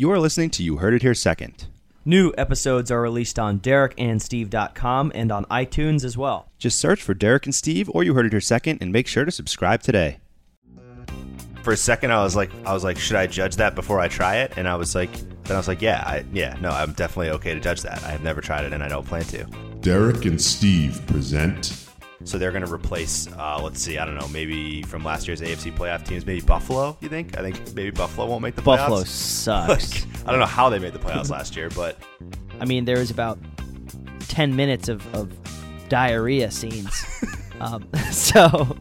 You are listening to You Heard It Here Second. New episodes are released on DerekandSteve.com and on iTunes as well. Just search for Derek and Steve or You Heard It Here Second and make sure to subscribe today. For a second, I was like, I was like, should I judge that before I try it? And I was like, then I was like, yeah, I, yeah, no, I'm definitely okay to judge that. I have never tried it and I don't plan to. Derek and Steve present So they're going to replace, uh, let's see, I don't know, maybe from last year's AFC playoff teams, maybe Buffalo. You think? I think maybe Buffalo won't make the playoffs. Buffalo sucks. I don't know how they made the playoffs last year, but I mean, there was about 10 minutes of, of diarrhea scenes. um, so,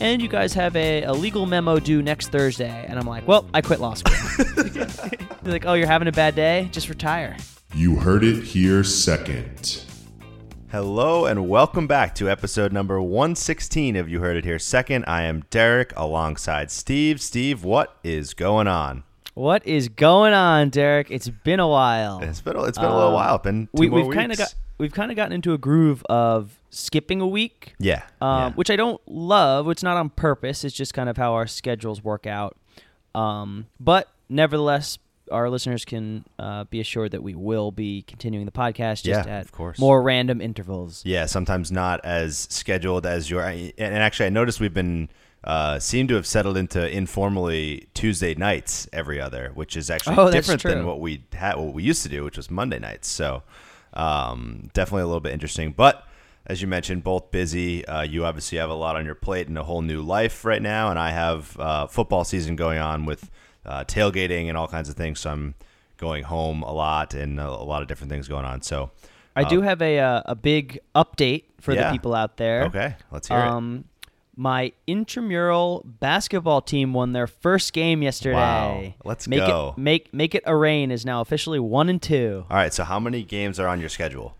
and you guys have a, a legal memo due next Thursday. And I'm like, well, I quit law school. They're like, oh, you're having a bad day? Just retire. You Heard It Here Second. Hello and welcome back to episode number 116 of You Heard It Here Second. I am Derek alongside Steve. Steve, what is going on? What is going on, Derek? It's been a while. It's been a, it's been a little Um, while. Been two we, more we've kind of got we've kind of gotten into a groove of skipping a week, yeah, um, yeah. which I don't love. It's not on purpose. It's just kind of how our schedules work out. Um, but nevertheless, our listeners can uh, be assured that we will be continuing the podcast just Yeah, at of course. more random intervals. yeah, sometimes not as scheduled as your. And actually, I noticed we've been uh, seem to have settled into informally Tuesday nights every other, which is actually Oh, different than what we had, what we used to do, which was Monday nights. So um, definitely a little bit interesting, but. As you mentioned, both busy. Uh, you obviously have a lot on your plate and a whole new life right now, and I have uh, football season going on with uh, tailgating and all kinds of things. So I'm going home a lot and a, a lot of different things going on. So I do have a uh, a big update for Yeah. the people out there. okay, let's hear it. Um, my intramural basketball team won their first game yesterday. Wow. Let's make go. It, make make it a rain is now officially one and two. All right, so how many games are on your schedule?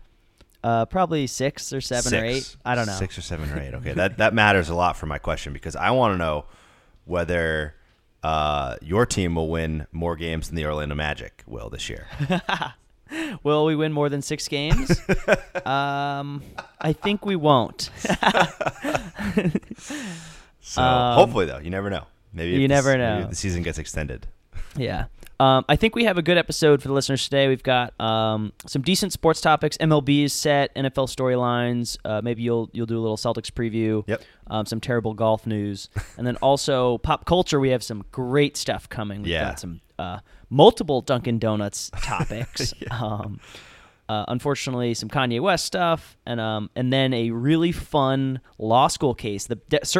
Uh, probably six or seven or eight. I don't know. Six or seven or eight. Okay, that that matters a lot for my question because I want to know whether uh, your team will win more games than the Orlando Magic will this year. Will we win more than six games? um, I think we won't. So Um, hopefully, though, you never know. Maybe you this- never know. if the season gets extended. yeah. Um, I think we have a good episode for the listeners today. We've got um, some decent sports topics. MLB is set. NFL storylines. Uh, maybe you'll you'll do a little Celtics preview. Yep. Um, some terrible golf news, and then also pop culture. We have some great stuff coming. We've Yeah. got some uh, multiple Dunkin' Donuts topics. um, uh, unfortunately, some Kanye West stuff, and um, and then a really fun law school case. The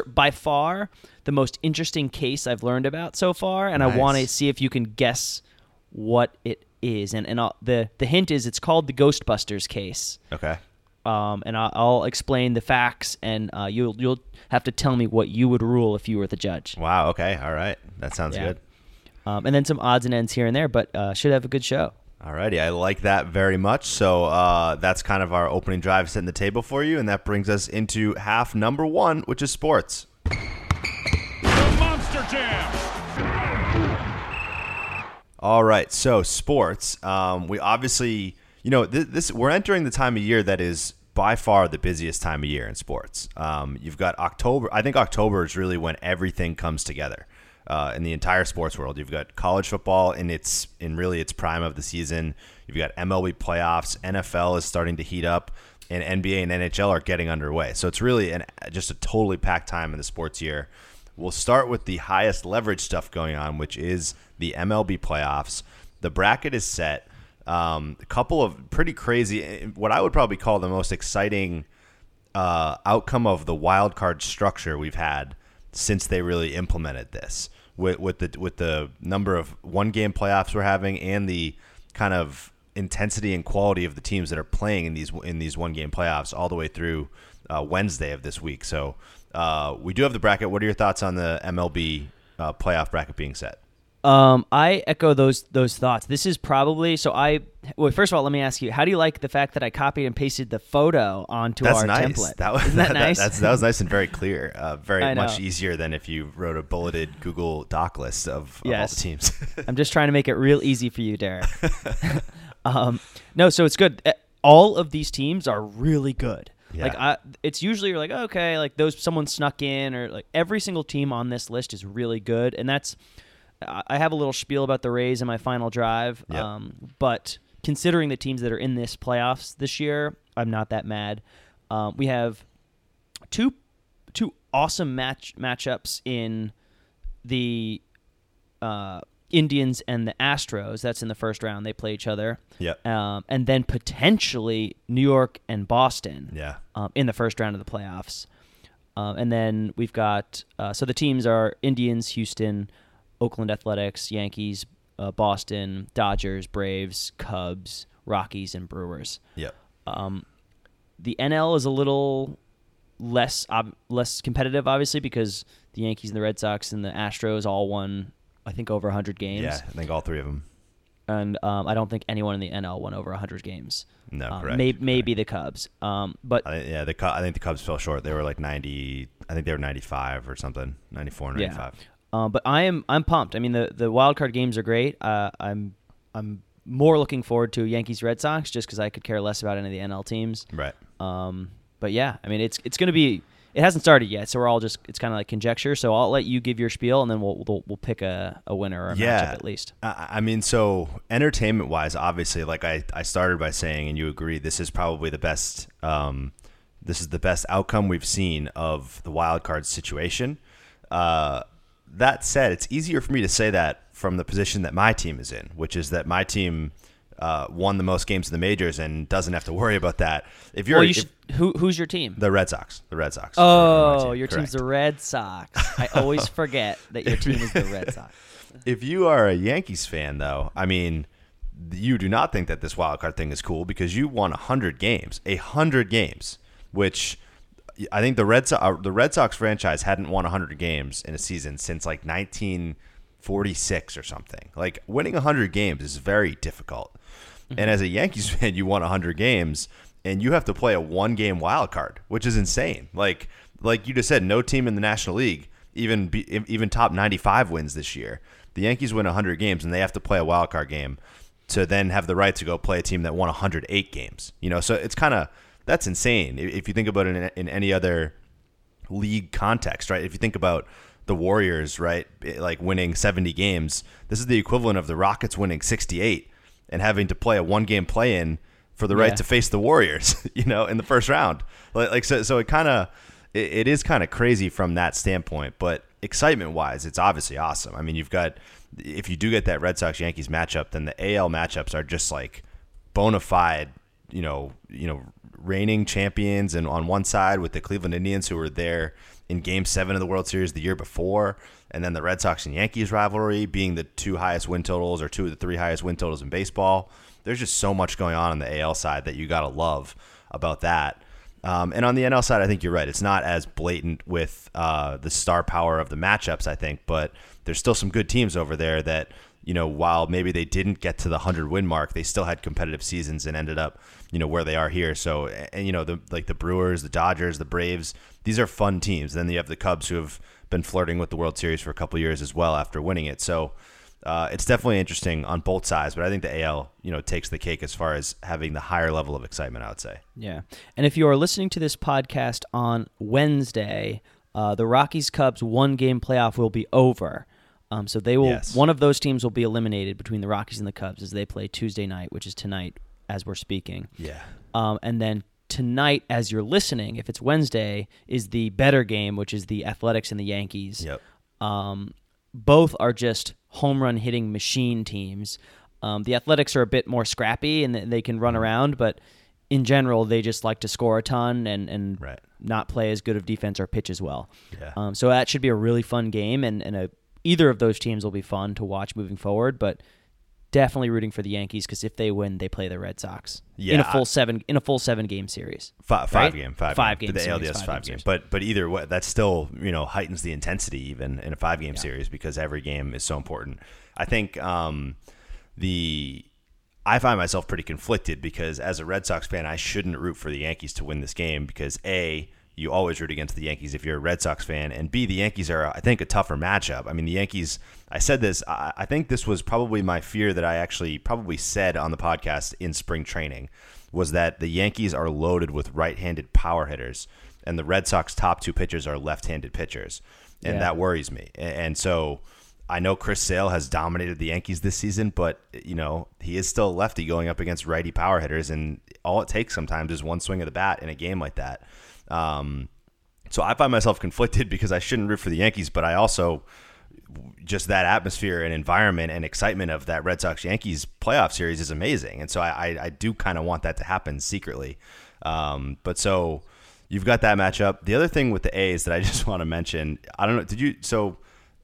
by far the most interesting case I've learned about so far, and I want to see if you can guess what it is. And and I'll, the the hint is it's called the Ghostbusters case. Okay. Um, and I'll, I'll explain the facts, and uh, you'll you'll have to tell me what you would rule if you were the judge. Wow. Okay. All right. That sounds Yeah. good. Um, and then some odds and ends here and there, but uh, should have a good show. Alrighty, I like that very much. So uh, that's kind of our opening drive setting the table for you, and that brings us into half number one, which is sports. Jam. All right, so sports. Um, we obviously, you know, th- this we're entering the time of year that is by far the busiest time of year in sports. Um, you've got October. I think October is really when everything comes together uh, in the entire sports world. You've got college football in its in really its prime of the season. You've got MLB playoffs. NFL is starting to heat up, and NBA and NHL are getting underway. So it's really an, just a totally packed time in the sports year. We'll start with the highest leverage stuff going on, which is the MLB playoffs. The bracket is set. Um, a couple of pretty crazy, what I would probably call the most exciting uh, outcome of the wild card structure we've had since they really implemented this. With, with the with the number of one game playoffs we're having and the kind of intensity and quality of the teams that are playing in these in these one game playoffs all the way through uh, Wednesday of this week. So uh, we do have the bracket. What are your thoughts on the MLB uh, playoff bracket being set? Um, I echo those those thoughts. This is probably so. I well, first of all, let me ask you: How do you like the fact that I copied and pasted the photo onto That's our nice. template? That was Isn't that, nice? that's, that was nice and very clear. Uh, very much easier than if you wrote a bulleted Google Doc list of, of all the teams. I'm just trying to make it real easy for you, Derek. um, no, so it's good. Uh, All of these teams are really good. Yeah. Like I, it's usually you're like okay, like those someone snuck in or like every single team on this list is really good, and that's I I have a little spiel about the Rays in my final drive. Yep. Um, but considering the teams that are in this playoffs this year, I'm not that mad. Um, we have two two awesome match matchups in the uh, Indians and the Astros. That's in the first round. They play each other. Yeah. Um, and then potentially New York and Boston Yeah. um, in the first round of the playoffs. Um, and then we've got uh, so the teams are Indians, Houston, Oakland Athletics, Yankees, uh, Boston, Dodgers, Braves, Cubs, Rockies, and Brewers. Yep. Um, the NL is a little less ob- less competitive, obviously, because the Yankees and the Red Sox and the Astros all won, I think, over 100 games. Yeah. I think all three of them. And um, I don't think anyone in the NL won over 100 games. No, Um, correct, may- correct. maybe the Cubs. Um, but I yeah, the I think the Cubs fell short. They were like 90. I think they were 95 or something. 94, 95. Uh, but I am I'm pumped. I mean the the wild card games are great. Uh, I'm I'm more looking forward to Yankees Red Sox just because I could care less about any of the NL teams. Right. Um, but yeah, I mean it's it's going to be. It hasn't started yet, so we're all just it's kind of like conjecture. So I'll let you give your spiel, and then we'll we'll, we'll pick a, a winner or a yeah, matchup at least. I, I mean, so entertainment wise, obviously, like I, I started by saying, and you agree, this is probably the best. Um, this is the best outcome we've seen of the wild card situation. Uh, that said, it's easier for me to say that from the position that my team is in, which is that my team uh, won the most games in the majors and doesn't have to worry about that. If you're Well, you if- should, who who's your team? the Red Sox, the Red Sox. Oh, team, your team's correct. the Red Sox. I always forget that your team is the Red Sox. if you are a Yankees fan, though, I mean, you do not think that this wild card thing is cool because you won hundred games, a hundred games, which I think the Red Sox, uh, the Red Sox franchise hadn't won hundred games in a season since like 1946 or something. Like winning hundred games is very difficult, and as a mm-hmm. Yankees fan, you won hundred games, and you have to play a one game wild card, which is insane. Like like you just said, no team in the National League even be, even top 95 wins this year. The Yankees win 100 games and they have to play a wild card game to then have the right to go play a team that won 108 games. You know, so it's kind of that's insane if you think about it in, in any other league context, right? If you think about the Warriors, right, like winning 70 games, this is the equivalent of the Rockets winning 68 and having to play a one game play in for the right Yeah. to face the Warriors, you know, in the first round. Like, like so, so it kind of it, it is kind of crazy from that standpoint, but excitement wise, it's obviously awesome. I mean, you've got if you do get that Red Sox Yankees matchup, then the AL matchups are just like bona fide, you know, you know, reigning champions, and on one side with the Cleveland Indians who were there in Game Seven of the World Series the year before, and then the Red Sox and Yankees rivalry being the two highest win totals or two of the three highest win totals in baseball. There's just so much going on on the AL side that you gotta love about that. Um, and on the NL side, I think you're right. It's not as blatant with uh, the star power of the matchups, I think, but there's still some good teams over there that, you know, while maybe they didn't get to the 100 win mark, they still had competitive seasons and ended up, you know, where they are here. So, and, you know, the, like the Brewers, the Dodgers, the Braves, these are fun teams. Then you have the Cubs who have been flirting with the World Series for a couple years as well after winning it. So, uh, it's definitely interesting on both sides, but I think the AL, you know, takes the cake as far as having the higher level of excitement. I would say. Yeah. And if you are listening to this podcast on Wednesday, uh, the Rockies Cubs one game playoff will be over. Um, so they will Yes. one of those teams will be eliminated between the Rockies and the Cubs as they play Tuesday night, which is tonight as we're speaking. Yeah. Um, and then tonight, as you're listening, if it's Wednesday, is the better game, which is the Athletics and the Yankees. Yep. Um, both are just home run hitting machine teams. Um, the Athletics are a bit more scrappy and they can Mm-hmm. run around, but in general, they just like to score a ton and, and Right. not play as good of defense or pitch as well. Yeah. Um, so that should be a really fun game, and, and a, either of those teams will be fun to watch moving forward. But definitely rooting for the Yankees because if they win, they play the Red Sox in a full I- seven in a full seven game series. Five, Right? five game, five, Five game. game The series, ALDS five five, game game. But but either way, that still you know heightens the intensity even in a five game series because every game is so important. I think um, the I find myself pretty conflicted because as a Red Sox fan, I shouldn't root for the Yankees to win this game because a you always root against the Yankees if you're a Red Sox fan, and B the Yankees are I think a tougher matchup. I mean the Yankees. I said this. I, I think this was probably my fear that I actually probably said on the podcast in spring training was that the Yankees are loaded with right-handed power hitters, and the Red Sox top two pitchers are left-handed pitchers, and Yeah. that worries me. A- And so I know Chris Sale has dominated the Yankees this season, but you know he is still a lefty going up against righty power hitters, and all it takes sometimes is one swing of the bat in a game like that. Um, so I find myself conflicted because I shouldn't root for the Yankees, but I also just that atmosphere and environment and excitement of that Red Sox Yankees playoff series is amazing, and so I, I, I do kind of want that to happen secretly. Um, but so you've got that matchup. The other thing with the A's that I just want to mention, I don't know, did you? So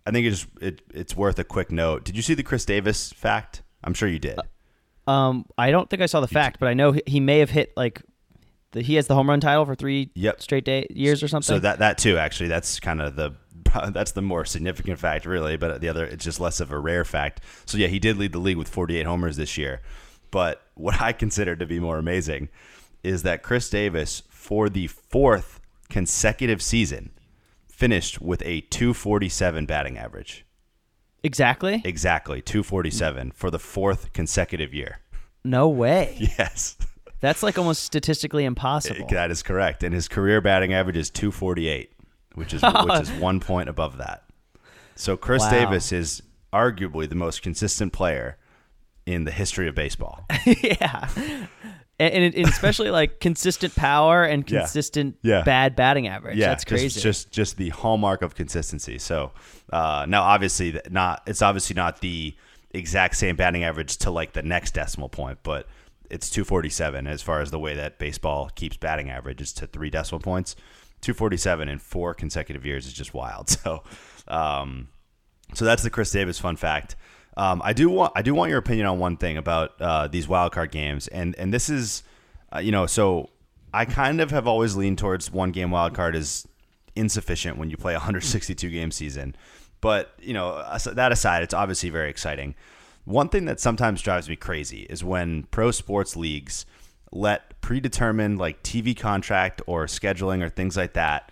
I think it's it, it's worth a quick note. Did you see the Khris Davis fact? I'm sure you did. Um, I don't think I saw the fact, but I know he may have hit like the, he has the home run title for three Yep. straight day years or something. So that that too, actually, that's kind of the that's the more significant fact, really. But the other, it's just less of a rare fact. So yeah, he did lead the league with 48 homers this year. But what I consider to be more amazing is that Khris Davis, for the fourth consecutive season, finished with a 247 batting average. exactly. Exactly, 247 for the fourth consecutive year. No way. Yes. That's like almost statistically impossible. That is correct. And his career batting average is 248, which is which is one point above that. So Khris Wow. Davis is arguably the most consistent player in the history of baseball. yeah. And, and, especially like consistent power and consistent Yeah. bad batting average. yeah, That's crazy. Just, just the hallmark of consistency. So uh, now, obviously, not it's obviously not the exact same batting average to like the next decimal point, but it's 247 as far as the way that baseball keeps batting averages to three decimal points. 247 in four consecutive years is just wild. So, um, so that's the Khris Davis fun fact. Um, I do want I do want your opinion on one thing about uh, these wild card games, and and this is, uh, you know, so I kind of have always leaned towards one game wild card is insufficient when you play a 162 game season, but you know that aside, it's obviously very exciting. One thing that sometimes drives me crazy is when pro sports leagues let predetermined like TV contract or scheduling or things like that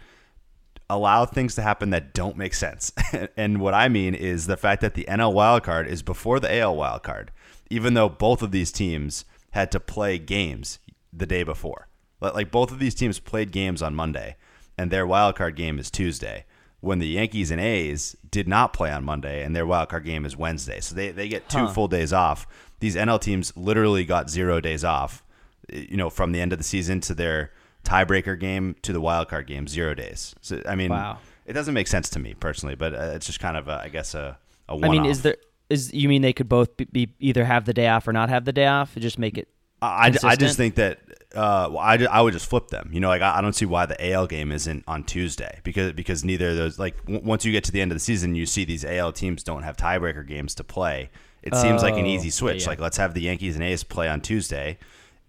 allow things to happen that don't make sense. and what I mean is the fact that the NL wildcard is before the AL wildcard, even though both of these teams had to play games the day before. Like both of these teams played games on Monday, and their wildcard game is Tuesday. When the Yankees and A's did not play on Monday, and their wildcard game is Wednesday, so they, they get two Huh. full days off. These NL teams literally got zero days off you know, from the end of the season to their tiebreaker game to the wild card game, zero days. So I mean, Wow. it doesn't make sense to me personally, but uh, it's just kind of, a, I guess, a, a I one. I mean, is there is you mean they could both be, be either have the day off or not have the day off? Just make it. I, I just think that uh, well, I, I would just flip them. You know, like I, I don't see why the AL game isn't on Tuesday because because neither of those like w- once you get to the end of the season, you see these AL teams don't have tiebreaker games to play. It seems like an Oh, easy switch. yeah. Like let's have the Yankees and A's play on Tuesday.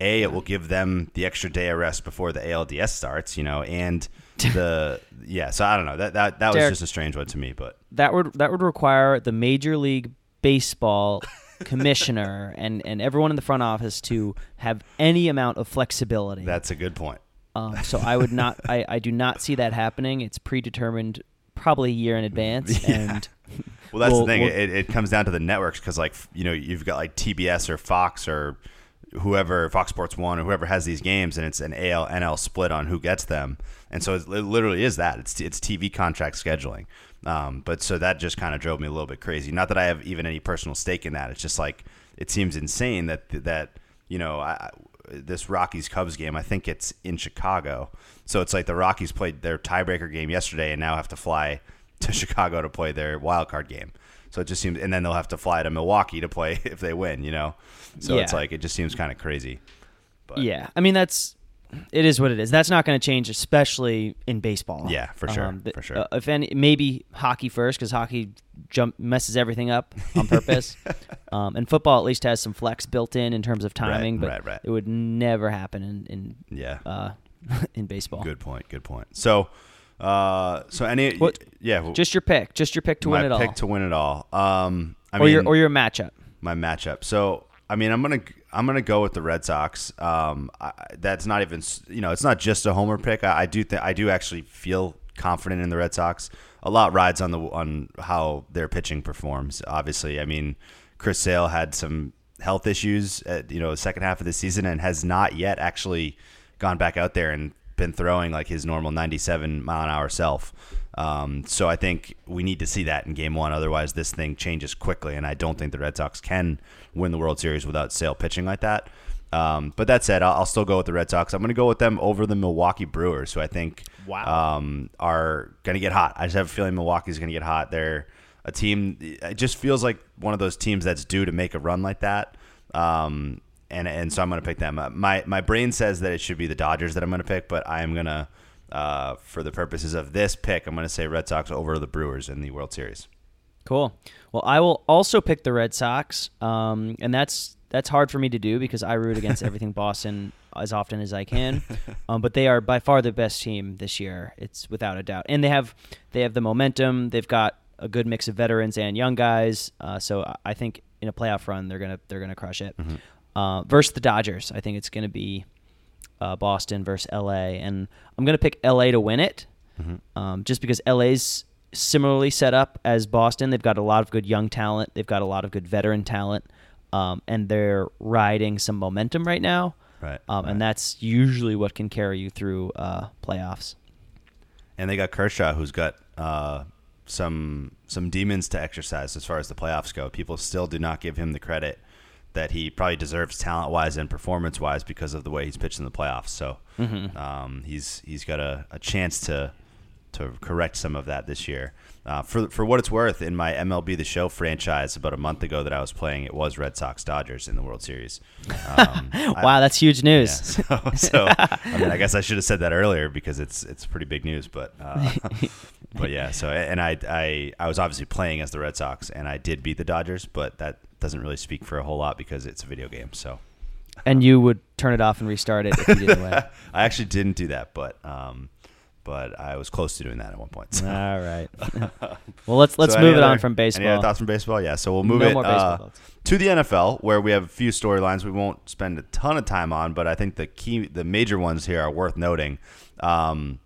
A, it will give them the extra day of rest before the ALDS starts. You know, and the yeah. So I don't know. That that that was just a strange one to me, but That would that would require the Major League Baseball commissioner and and everyone in the front office to have any amount of flexibility. that's a good point. Um, so I would not. I, I do not see that happening. It's predetermined, probably a year in advance, Yeah. and Well, that's Well, the thing. well- it, it comes down to the networks because, like, you know, you've got like TBS or Fox or whoever, Fox Sports One or whoever has these games, and it's an AL NL split on who gets them, and so it literally is that. It's it's TV contract scheduling. Um, but so that just kind of drove me a little bit crazy. Not that I have even any personal stake in that. It's just like it seems insane that that you know I, this Rockies Cubs game. I think it's in Chicago, so it's like the Rockies played their tiebreaker game yesterday and now have to fly to Chicago to play their wild card game. So it just seems, and then they'll have to fly to Milwaukee to play if they win. You know, so it's like it just seems kind of crazy. But yeah, I mean that's it is what it is. That's not going to change, especially in baseball. Yeah, for sure, th- for sure. uh, if any, maybe hockey first because hockey jump messes everything up on purpose, um, and football at least has some flex built in in terms of timing. but right, right. it would never happen in in yeah, uh, in baseball. good point. Good point. So, uh, so any What- yeah, Just your pick. Just your pick to win it all. pick to win it all. Um, I or mean, your or your matchup. my matchup. So I mean, I'm gonna I'm gonna go with the Red Sox. Um, I, that's not even you know it's not just a homer pick. I, I do think I do actually feel confident in the Red Sox. A lot rides on the on how their pitching performs. Obviously, I mean, Chris Sale had some health issues at you know the second half of the season and has not yet actually gone back out there and been throwing like his normal 97 mile an hour self. Um, so I think we need to see that in game one. Otherwise, this thing changes quickly, and I don't think the Red Sox can win the World Series without Sale pitching like that. Um, but that said, I'll, I'll still go with the Red Sox. I'm going to go with them over the Milwaukee Brewers, who I think Wow. um, are going to get hot. I just have a feeling Milwaukee's going to get hot. They're a team. It just feels like one of those teams that's due to make a run like that. Um, and and so I'm going to pick them. Uh, My my brain says that it should be the Dodgers that I'm going to pick, but I am going to, uh, for the purposes of this pick, I'm going to say Red Sox over the Brewers in the World Series. Cool. Well, I will also pick the Red Sox, um, and that's that's hard for me to do because I root against everything Boston as often as I can. Um, but they are by far the best team this year. It's without a doubt, and they have they have the momentum. They've got a good mix of veterans and young guys. Uh, so I- I think in a playoff run, they're gonna they're gonna crush it. Uh, versus the Dodgers, I think it's gonna be uh, Boston versus LA, and I'm gonna pick LA to win it, um, just because LA's similarly set up as Boston. They've got a lot of good young talent. They've got a lot of good veteran talent, um, and they're riding some momentum right now. Right, um, right. and that's usually what can carry you through uh, playoffs. And they got Kershaw, who's got uh, some some demons to exercise as far as the playoffs go. People still do not give him the credit that he probably deserves talent wise and performance wise because of the way he's pitched in the playoffs. So um, he's he's got a, a chance to to correct some of that this year. Uh, for for what it's worth, in my MLB The Show franchise about a month ago that I was playing, it was Red Sox Dodgers in the World Series. Um, I- wow, that's huge news. so, so I mean, I guess I should have said that earlier because it's it's pretty big news. But uh, but yeah. So and I I I was obviously playing as the Red Sox and I did beat the Dodgers, but that doesn't really speak for a whole lot because it's a video game. So And you would turn it off and restart it if you didn't win. I actually didn't do that, but um, but I was close to doing that at one point. So. All right. well, let's let's So move it on from baseball. Any other thoughts from baseball? Yeah. So we'll move No it uh, to the NFL, where we have a few storylines we won't spend a ton of time on, but I think the key, the major ones here are worth noting. Um,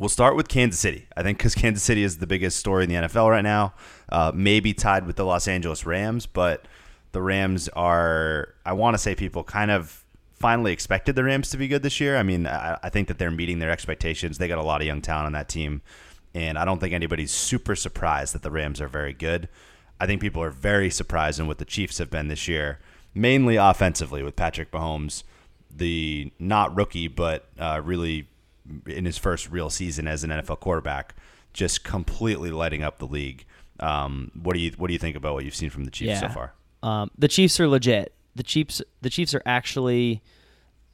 we'll start with Kansas City. I think because Kansas City is the biggest story in the NFL right now, uh, maybe tied with the Los Angeles Rams, but the Rams are. I want to say people kind of finally expected the Rams to be good this year. I mean, I, I think that they're meeting their expectations. They got a lot of young talent on that team, and I don't think anybody's super surprised that the Rams are very good. I think people are very surprised in what the Chiefs have been this year, mainly offensively with Patrick Mahomes, the not rookie but uh, really in his first real season as an NFL quarterback, just completely lighting up the league. Um, what do you what do you think about what you've seen from the Chiefs so far? Um, the Chiefs are legit. The Chiefs the Chiefs are actually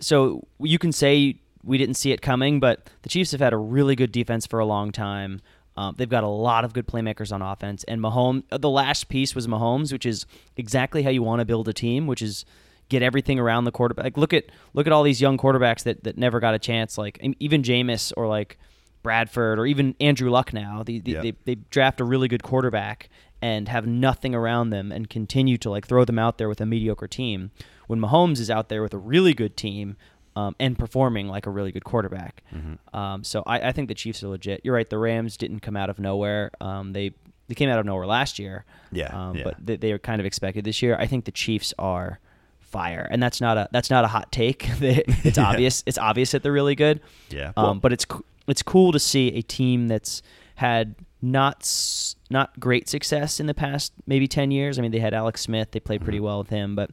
so you can say we didn't see it coming, but the Chiefs have had a really good defense for a long time. Um, they've got a lot of good playmakers on offense, and Mahomes. The last piece was Mahomes, which is exactly how you want to build a team, which is get everything around the quarterback. Like look at look at all these young quarterbacks that, that never got a chance, like even Jameis or like Bradford or even Andrew Luck. Now they they, Yeah. they they draft a really good quarterback and have nothing around them and continue to like throw them out there with a mediocre team. When Mahomes is out there with a really good team um, and performing like a really good quarterback, um, so I, I think the Chiefs are legit. You're right. The Rams didn't come out of nowhere. Um, they they came out of nowhere last year. Yeah, um, yeah. but they, they are kind of expected this year. I think the Chiefs are fire, and that's not a that's not a hot take. It's obvious. It's obvious that they're really good. Yeah, well- Um, but it's it's cool to see a team that's had not not great success in the past maybe 10 years. I mean, they had Alex Smith. They played Mm-hmm. pretty well with him, but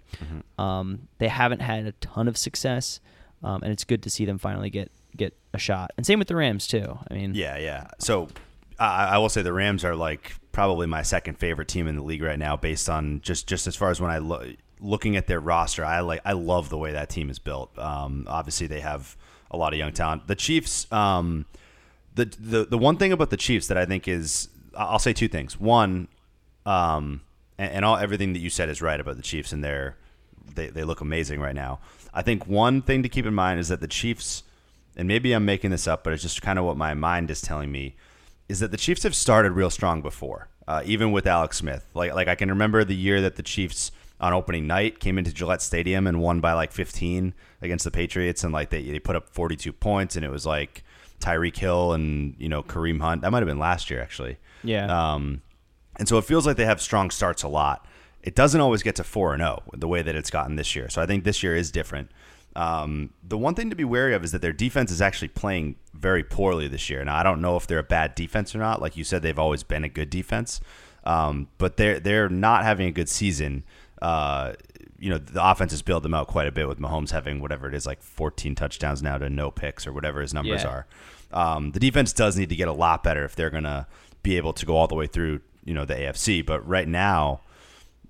um, they haven't had a ton of success. Um, and it's good to see them finally get get a shot. And same with the Rams too. I mean, Yeah, yeah. So I, I will say the Rams are like probably my second favorite team in the league right now, based on just just as far as when I look looking at their roster. I like I love the way that team is built. Um, obviously, they have a lot of young talent. The Chiefs. Um, the, the the one thing about the Chiefs that I think is I'll say two things. One, um, and, and all everything that you said is right about the Chiefs and they they look amazing right now. I think one thing to keep in mind is that the Chiefs, and maybe I'm making this up, but it's just kind of what my mind is telling me, is that the Chiefs have started real strong before, uh, even with Alex Smith. Like like I can remember the year that the Chiefs on opening night came into Gillette Stadium and won by like 15 against the Patriots, and like they they put up 42 points, and it was like Tyreek Hill and you know Kareem Hunt. That might have been last year actually. Yeah. Um, and so it feels like they have strong starts a lot. It doesn't always get to four and zero the way that it's gotten this year. So I think this year is different. Um, the one thing to be wary of is that their defense is actually playing very poorly this year. Now, I don't know if they're a bad defense or not. Like you said, they've always been a good defense, um, but they're they're not having a good season. Uh, you know, the offense has bailed them out quite a bit with Mahomes having whatever it is, like 14 touchdowns now to no picks or whatever his numbers Yeah. are. Um, the defense does need to get a lot better if they're going to be able to go all the way through, you know, the AFC. But right now,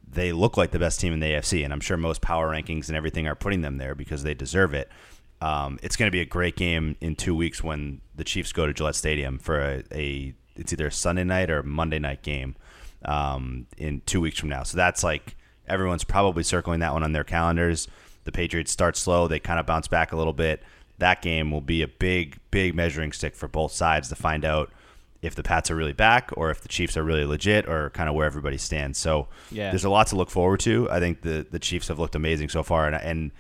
they look like the best team in the AFC, and I'm sure most power rankings and everything are putting them there because they deserve it. Um, it's going to be a great game in two weeks when the Chiefs go to Gillette Stadium for a, a it's either a Sunday night or Monday night game um, in two weeks from now. So that's like everyone's probably circling that one on their calendars. The Patriots start slow, they kind of bounce back a little bit. That game will be a big, big measuring stick for both sides to find out if the Pats are really back or if the Chiefs are really legit or kind of where everybody stands. So Yeah. there's a lot to look forward to. I think the the Chiefs have looked amazing so far, and, and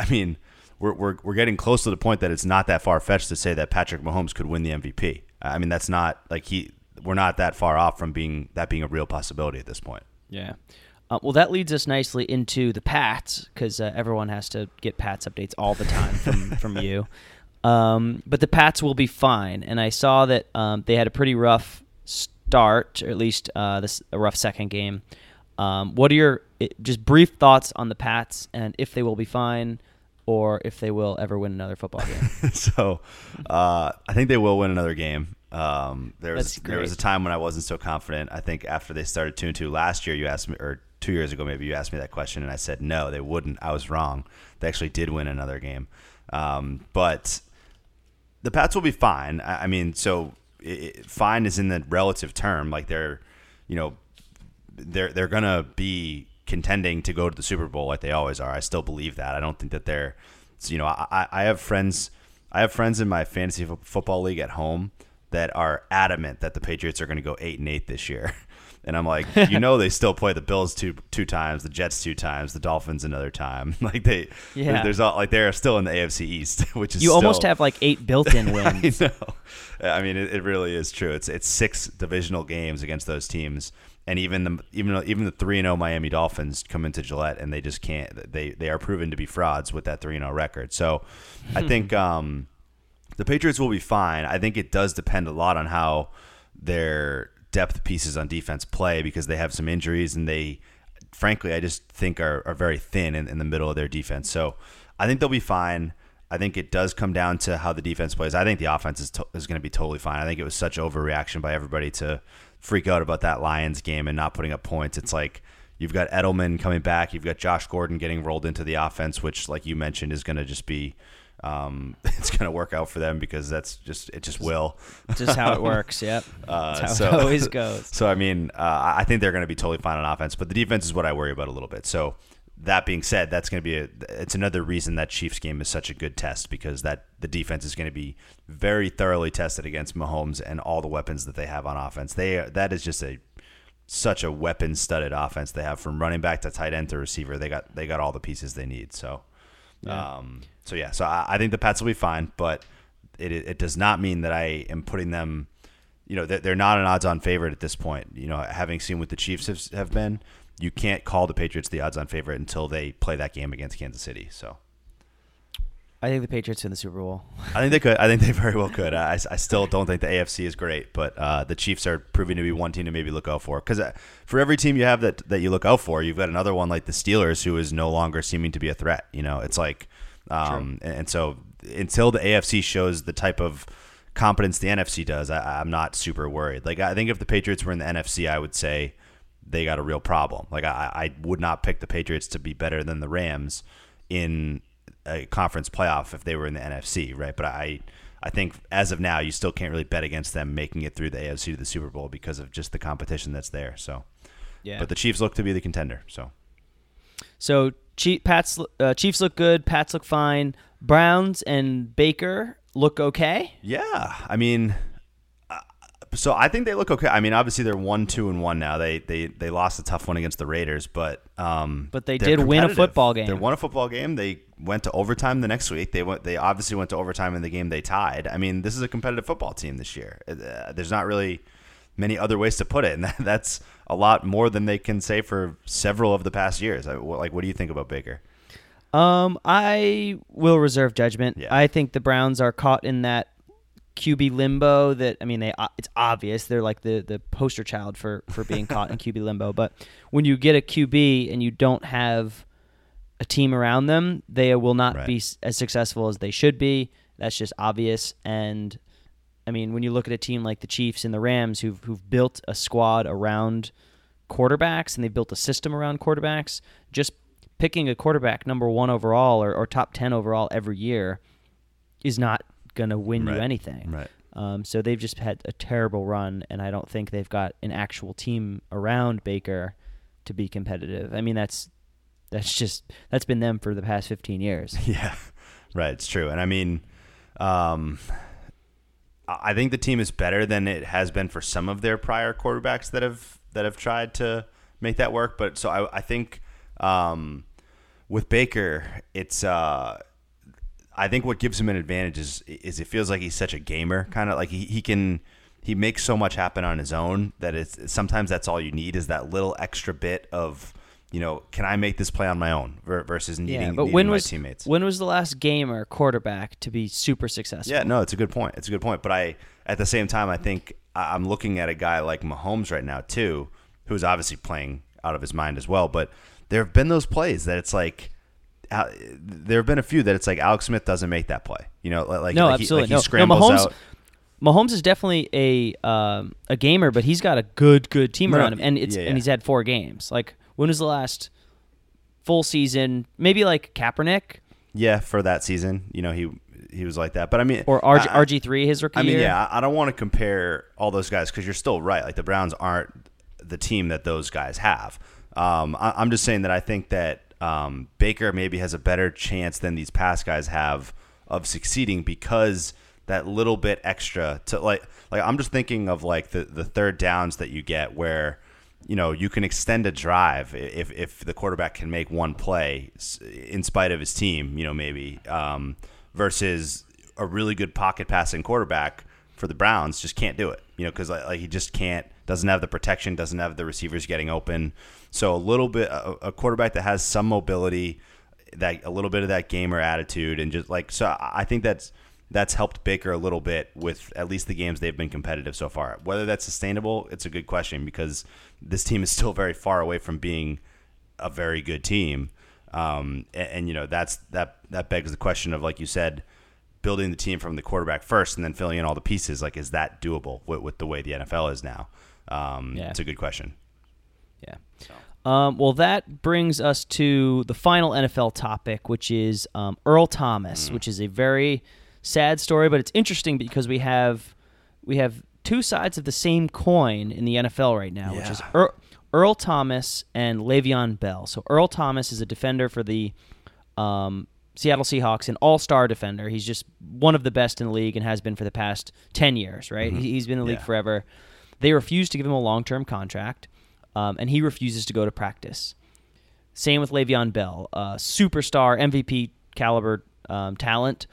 I mean we're, we're we're getting close to the point that it's not that far fetched to say that Patrick Mahomes could win the MVP. I mean that's not like he we're not that far off from being that being a real possibility at this point. Yeah. Uh, well, that leads us nicely into the Pats because uh, everyone has to get Pats updates all the time from from you. Um, but the Pats will be fine, and I saw that um, they had a pretty rough start, or at least uh, this a rough second game. Um, what are your just brief thoughts on the Pats and if they will be fine, or if they will ever win another football game? so uh, I think they will win another game. Um, there was there was a time when I wasn't so confident. I think after they started two and two last year, you asked me, or two years ago maybe you asked me that question, and I said no, they wouldn't. I was wrong. They actually did win another game, um, but the Pats will be fine. I, I mean, so i i fine is in the relative term. Like they're, you know, they're they're gonna be contending to go to the Super Bowl like they always are. I still believe that. I don't think that they're, you know, I, I- have friends, I have friends in my fantasy fo- football league at home that are adamant that the Patriots are going to go eight and eight this year. And I'm like, you know, they still play the Bills two two times, the Jets two times, the Dolphins another time. Like they, Yeah. there's all like they're still in the AFC East, which is You almost have like eight built-in wins. I know. I mean, it, it really is true. It's it's six divisional games against those teams, and even the even even the three and zero Miami Dolphins come into Gillette, and they just can't. They they are proven to be frauds with that three and zero record. So, I think um, the Patriots will be fine. I think it does depend a lot on how their depth pieces on defense play because they have some injuries and they, frankly, I just think are, are very thin in, in the middle of their defense. So I think they'll be fine. I think it does come down to how the defense plays. I think the offense is, to- is going to be totally fine. I think it was such overreaction by everybody to freak out about that Lions game and not putting up points. It's like you've got Edelman coming back, you've got Josh Gordon getting rolled into the offense, which, like you mentioned, is going to just be um, it's going to work out for them because that's just it just will. Just how it works. Yep. Uh, how so- it always goes. So I mean, uh, I think they're going to be totally fine on offense, but the defense is what I worry about a little bit. So that being said, that's going to be a it's another reason that Chiefs game is such a good test because that the defense is going to be very thoroughly tested against Mahomes and all the weapons that they have on offense. They that is just a such a weapon studded offense they have from running back to tight end to receiver. They got they got all the pieces they need. So um so yeah, so I, I think the Pats will be fine, but it it does not mean that I am putting them you know, they're they're not an odds-on favorite at this point. You know, having seen what the Chiefs have, have been, you can't call the Patriots the odds-on favorite until they play that game against Kansas City. So I think the Patriots win the Super Bowl. I think they could. I think they very well could. I, I still don't think the AFC is great, but uh, the Chiefs are proving to be one team to maybe look out for. Because for every team you have that that you look out for, you've got another one like the Steelers, who is no longer seeming to be a threat. You know, it's like, um, and, and so until the AFC shows the type of competence the NFC does, I, I'm not super worried. Like I think if the Patriots were in the NFC, I would say they got a real problem. Like I, I would not pick the Patriots to be better than the Rams in a conference playoff if they were in the NFC, right? But I I think as of now you still can't really bet against them making it through the AFC to the Super Bowl because of just the competition that's there. So Yeah. but the Chiefs look to be the contender. So So Chief, Pats, uh, Chiefs look good. Pats look fine. Browns and Baker look okay. yeah, I mean uh, so I think they look okay. I mean, obviously they're one, two, and one now. They they they lost a tough one against the Raiders, but um, But they did win a football game. They won a football game. They went to overtime the next week. They went. They obviously went to overtime in the game they tied. I mean, this is a competitive football team this year. Uh, there's not really many other ways to put it, and that, that's a lot more than they can say for several of the past years. I, like, what do you think about Baker? Um, I will reserve judgment. Yeah. I think the Browns are caught in that QB limbo. That I mean, they uh, it's obvious they're like the the poster child for for being caught in QB limbo. But when you get a QB and you don't have a team around them, they will not Right. be as successful as they should be. That's just obvious. And I mean, when you look at a team like the Chiefs and the Rams, who've who've built a squad around quarterbacks and they built a system around quarterbacks, just picking a quarterback number one overall or, or top ten overall every year is not gonna win Right. you anything. Right. Um, so they've just had a terrible run, and I don't think they've got an actual team around Baker to be competitive. I mean, that's that's just that's been them for the past fifteen years. Yeah, right. It's true, and I mean, um, I think the team is better than it has been for some of their prior quarterbacks that have that have tried to make that work. But so I, I think um, with Baker, it's uh, I think what gives him an advantage is is it feels like he's such a gamer, kind of like he, he can he makes so much happen on his own that it's sometimes that's all you need is that little extra bit of you know can I make this play on my own versus needing, yeah, but needing when my was teammates. when was the last gamer quarterback to be super successful? Yeah, no, it's a good point. It's a good point. But I, at the same time, I think I'm looking at a guy like Mahomes right now too, who's obviously playing out of his mind as well. But there have been those plays that it's like, Al- there have been a few that it's like Alex Smith doesn't make that play. You know, like no, like he, absolutely like he no. scrambles no, Mahomes, out. Mahomes is definitely a um, a gamer, but he's got a good good team No, around him, and it's yeah, and he's had four games. Like when was the last full season? Maybe like Kaepernick Yeah, for that season, you know, he he was like that. But I mean, or RG, RG three his rookie I mean, year. yeah, I don't want to compare all those guys because you're still right. Like the Browns aren't the team that those guys have. Um, I, I'm just saying that I think that um, Baker maybe has a better chance than these past guys have of succeeding because that little bit extra to like like I'm just thinking of like the the third downs that you get where you know you can extend a drive if if the quarterback can make one play in spite of his team you know maybe um, versus a really good pocket passing quarterback for the Browns just can't do it you know because like, like he just can't doesn't have the protection doesn't have the receivers getting open. So a little bit a, a quarterback that has some mobility that a little bit of that gamer attitude and just like so I I think that's that's helped Baker a little bit with at least the games they've been competitive so far. Whether that's sustainable, it's a good question because this team is still very far away from being a very good team. Um, and, and you know that's that that begs the question of like you said, building the team from the quarterback first and then filling in all the pieces. Like, is that doable with, with the way the NFL is now? Um, Yeah. It's a good question. Yeah. Um, well, that brings us to the final NFL topic, which is um, Earl Thomas, which is a very sad story, but it's interesting because we have we have two sides of the same coin in the NFL right now, which is Yeah. Earl, Earl Thomas and Le'Veon Bell. So Earl Thomas is a defender for the um, Seattle Seahawks, an all-star defender. He's just one of the best in the league and has been for the past ten years. Right? He- He's been in the league Yeah. forever. They refuse to give him a long-term contract, um, and he refuses to go to practice. Same with Le'Veon Bell, uh, superstar MVP caliber um, talent.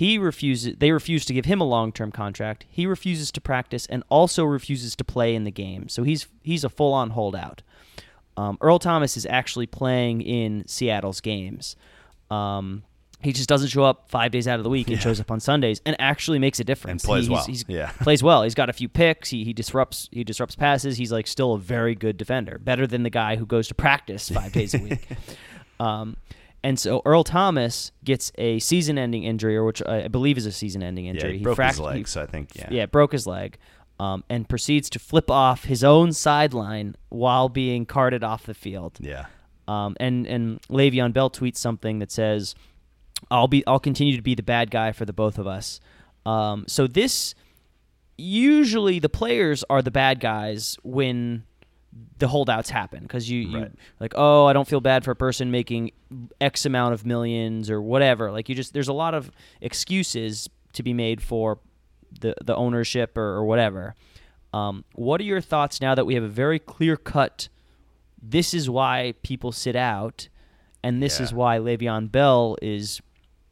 He refuses. They refuse to give him a long-term contract. He refuses to practice and also refuses to play in the game. So he's he's a full-on holdout. Um, Earl Thomas is actually playing in Seattle's games. Um, he just doesn't show up five days out of the week and shows up on Sundays and actually makes a difference. And plays He- he's- well. he's- Yeah. plays well. He's got a few picks. He, he disrupts he disrupts passes. He's like still a very good defender, better than the guy who goes to practice five days a week. Um, and so Earl Thomas gets a season-ending injury, or which I believe is a season-ending Yeah, injury. he broke fract- his he- leg, so I think yeah. yeah, broke his leg, um, and proceeds to flip off his own sideline while being carted off the field. Yeah. Um, and and Le'Veon Bell tweets something that says, "I'll be I'll continue to be the bad guy for the both of us." Um, so this usually the players are the bad guys when the holdouts happen because you, you Right. like oh I don't feel bad for a person making X amount of millions or whatever like you just there's a lot of excuses to be made for the the ownership or, or whatever. Um, what are your thoughts now that we have a very clear cut? This is why people sit out, and this is why Le'Veon Bell is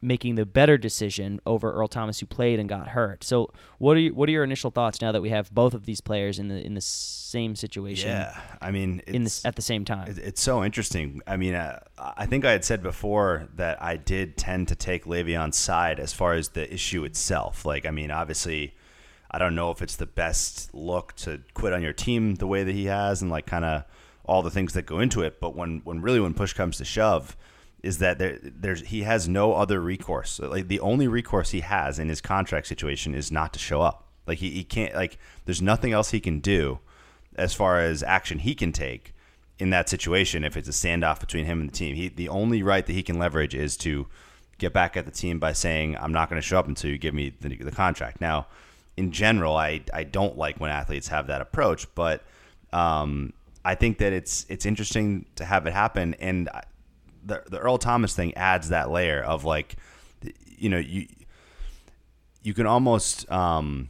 making the better decision over Earl Thomas, who played and got hurt. So, what are you, what are your initial thoughts now that we have both of these players in the in the same situation? Yeah, I mean, in this at the same time. it's so interesting. I mean, uh, I think I had said before that I did tend to take Le'Veon's side as far as the issue itself. Like, I mean, obviously, I don't know if it's the best look to quit on your team the way that he has, and like kind of all the things that go into it. But when when really when push comes to shove, is that there there's he has no other recourse. Like the only recourse he has in his contract situation is not to show up. Like he, he can't like there's nothing else he can do as far as action he can take in that situation if it's a standoff between him and the team. He the only right that he can leverage is to get back at the team by saying I'm not going to show up until you give me the, the contract. Now, in general, I I don't like when athletes have that approach, but um, I think that it's it's interesting to have it happen, and the the Earl Thomas thing adds that layer of like, you know, you you can almost um,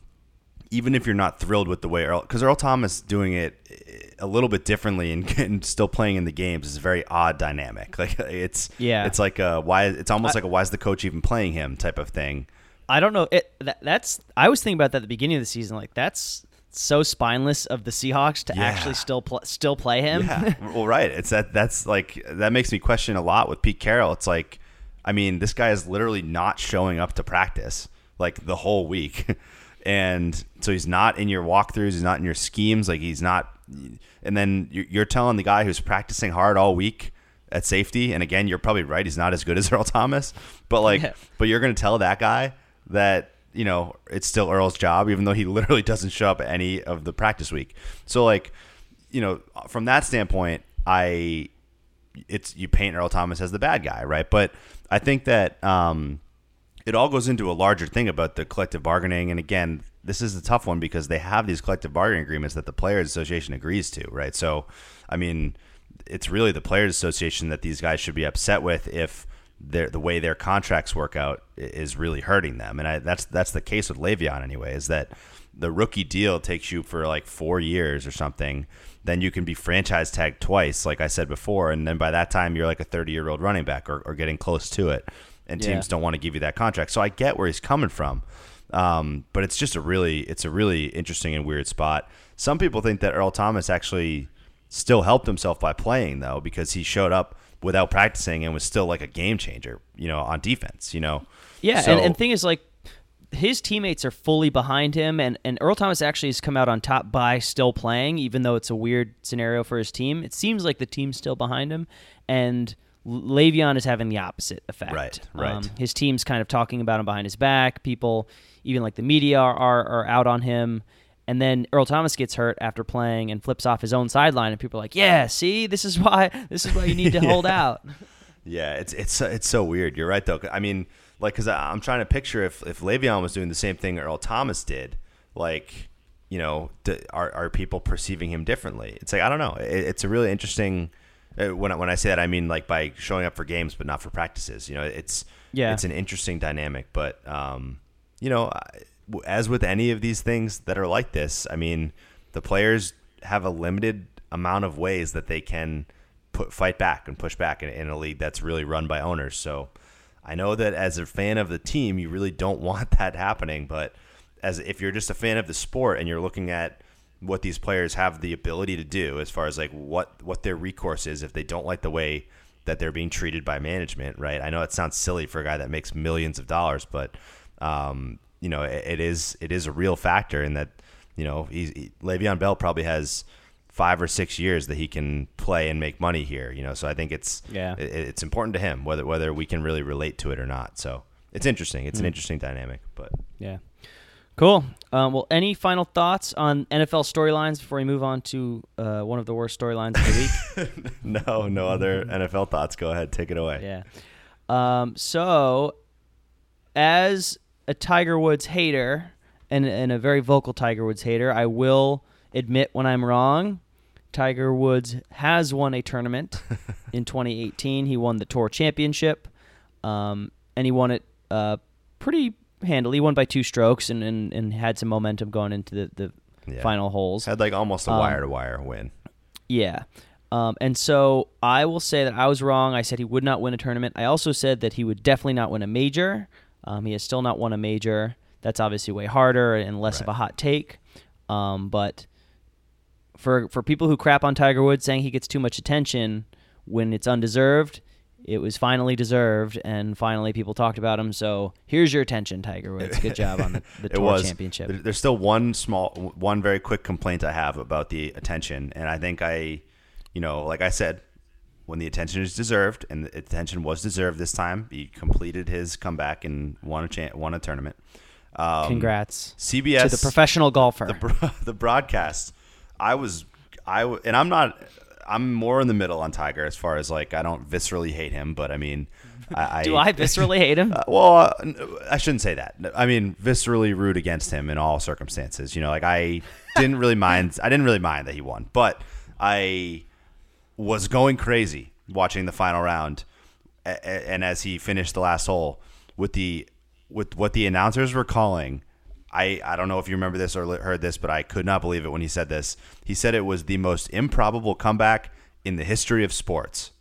even if you're not thrilled with the way Earl, because Earl Thomas doing it a little bit differently and, and still playing in the games is a very odd dynamic. Like it's Yeah. it's like a why it's almost like a why is the coach even playing him type of thing. I don't know. It that, that's I was thinking about that at the beginning of the season. Like that's so spineless of the Seahawks to Yeah. actually still pl- still play him. Yeah, well, right. It's that. That's like that makes me question a lot with Pete Carroll. It's like, I mean, this guy is literally not showing up to practice like the whole week, and so he's not in your walkthroughs. He's not in your schemes. Like he's not. And then you're you're telling the guy who's practicing hard all week at safety, and again, you're probably right. He's not as good as Earl Thomas, but like, Yeah. but you're going to tell that guy that you know it's still Earl's job, even though he literally doesn't show up any of the practice week. So like, you know, from that standpoint, I it's you paint Earl Thomas as the bad guy, right? But I think that um, it all goes into a larger thing about the collective bargaining. And again, this is a tough one because they have these collective bargaining agreements that the Players Association agrees to, right? So, I mean, it's really the Players Association that these guys should be upset with if their the way their contracts work out is really hurting them. And I, that's that's the case with Le'Veon anyway. Is that the rookie deal takes you for like four years or something, then you can be franchise tagged twice, like I said before, and then by that time you're like a 30 year old running back or, or getting close to it, and Yeah. teams don't want to give you that contract. So I get where he's coming from, um, but it's just a really it's a really interesting and weird spot. Some people think that Earl Thomas actually still helped himself by playing though because he showed up without practicing and was still like a game changer, you know, on defense. You know, Yeah, So- and, and thing is like his teammates are fully behind him and, and Earl Thomas actually has come out on top by still playing, even though it's a weird scenario for his team. It seems like the team's still behind him and Le'Veon is having the opposite effect. Right, right. Um, his team's kind of talking about him behind his back. People, even like the media, are, are, are out on him. And then Earl Thomas gets hurt after playing and flips off his own sideline, and people are like, "Yeah, see, this is why this is why you need to hold out." Yeah, it's it's it's so weird. You're right though. I mean, like, cause I- I'm trying to picture if if Le'Veon was doing the same thing Earl Thomas did, like, you know, are are people perceiving him differently? It's like I don't know. It, it's a really interesting. uh, When I, when I say that, I mean like by showing up for games but not for practices. You know, it's Yeah. it's an interesting dynamic. But um, you know, I- as with any of these things that are like this, I mean, the players have a limited amount of ways that they can put fight back and push back in, in a league that's really run by owners. So I know that as a fan of the team, you really don't want that happening. But as if you're just a fan of the sport and you're looking at what these players have the ability to do as far as like what what their recourse is if they don't like the way that they're being treated by management, right? I know it sounds silly for a guy that makes millions of dollars, but um, you know it, it is it is a real factor in that you know he's, he, Le'Veon Bell probably has five or six years that he can play and make money here. You know, so I think it's Yeah. it, it's important to him whether whether we can really relate to it or not. So it's interesting. It's an interesting dynamic, but Yeah. Cool. Um, well, any final thoughts on NFL storylines before we move on to uh, one of the worst storylines of the week? no, no other NFL thoughts. Go ahead, take it away. yeah. Um, so, as a Tiger Woods hater and, and a very vocal Tiger Woods hater, I will admit when I'm wrong. Tiger Woods has won a tournament in 2018. He won the Tour Championship, um, and he won it uh, pretty handily. He won by two strokes and, and, and had some momentum going into the, the Yeah. final holes. Had like almost a wire to wire win. Yeah. Um, and so I will say that I was wrong. I said he would not win a tournament. I also said that he would definitely not win a major. Um, he has still not won a major. That's obviously way harder and less of a hot take. Um, but for for people who crap on Tiger Woods saying he gets too much attention when it's undeserved, it was finally deserved, and finally people talked about him. So here's your attention, Tiger Woods. Good job on the, the tour was championship. There's still one small, one very quick complaint I have about the attention, and I think I, you know, like I said, when the attention is deserved, and the attention was deserved this time, he completed his comeback and won a cha- won a tournament. Um, Congrats CBS to the professional golfer. the, bro- the broadcast i was i w- and i'm not i'm more in the middle on tiger as far as like i don't viscerally hate him but i mean i, Do I viscerally hate him? uh, well uh, i shouldn't say that i mean viscerally root against him in all circumstances you know like i didn't really mind i didn't really mind that he won but i was going crazy watching the final round and as he finished the last hole with the with what the announcers were calling I, I don't know if you remember this or heard this, but I could not believe it when he said this. He said it was the most improbable comeback in the history of sports.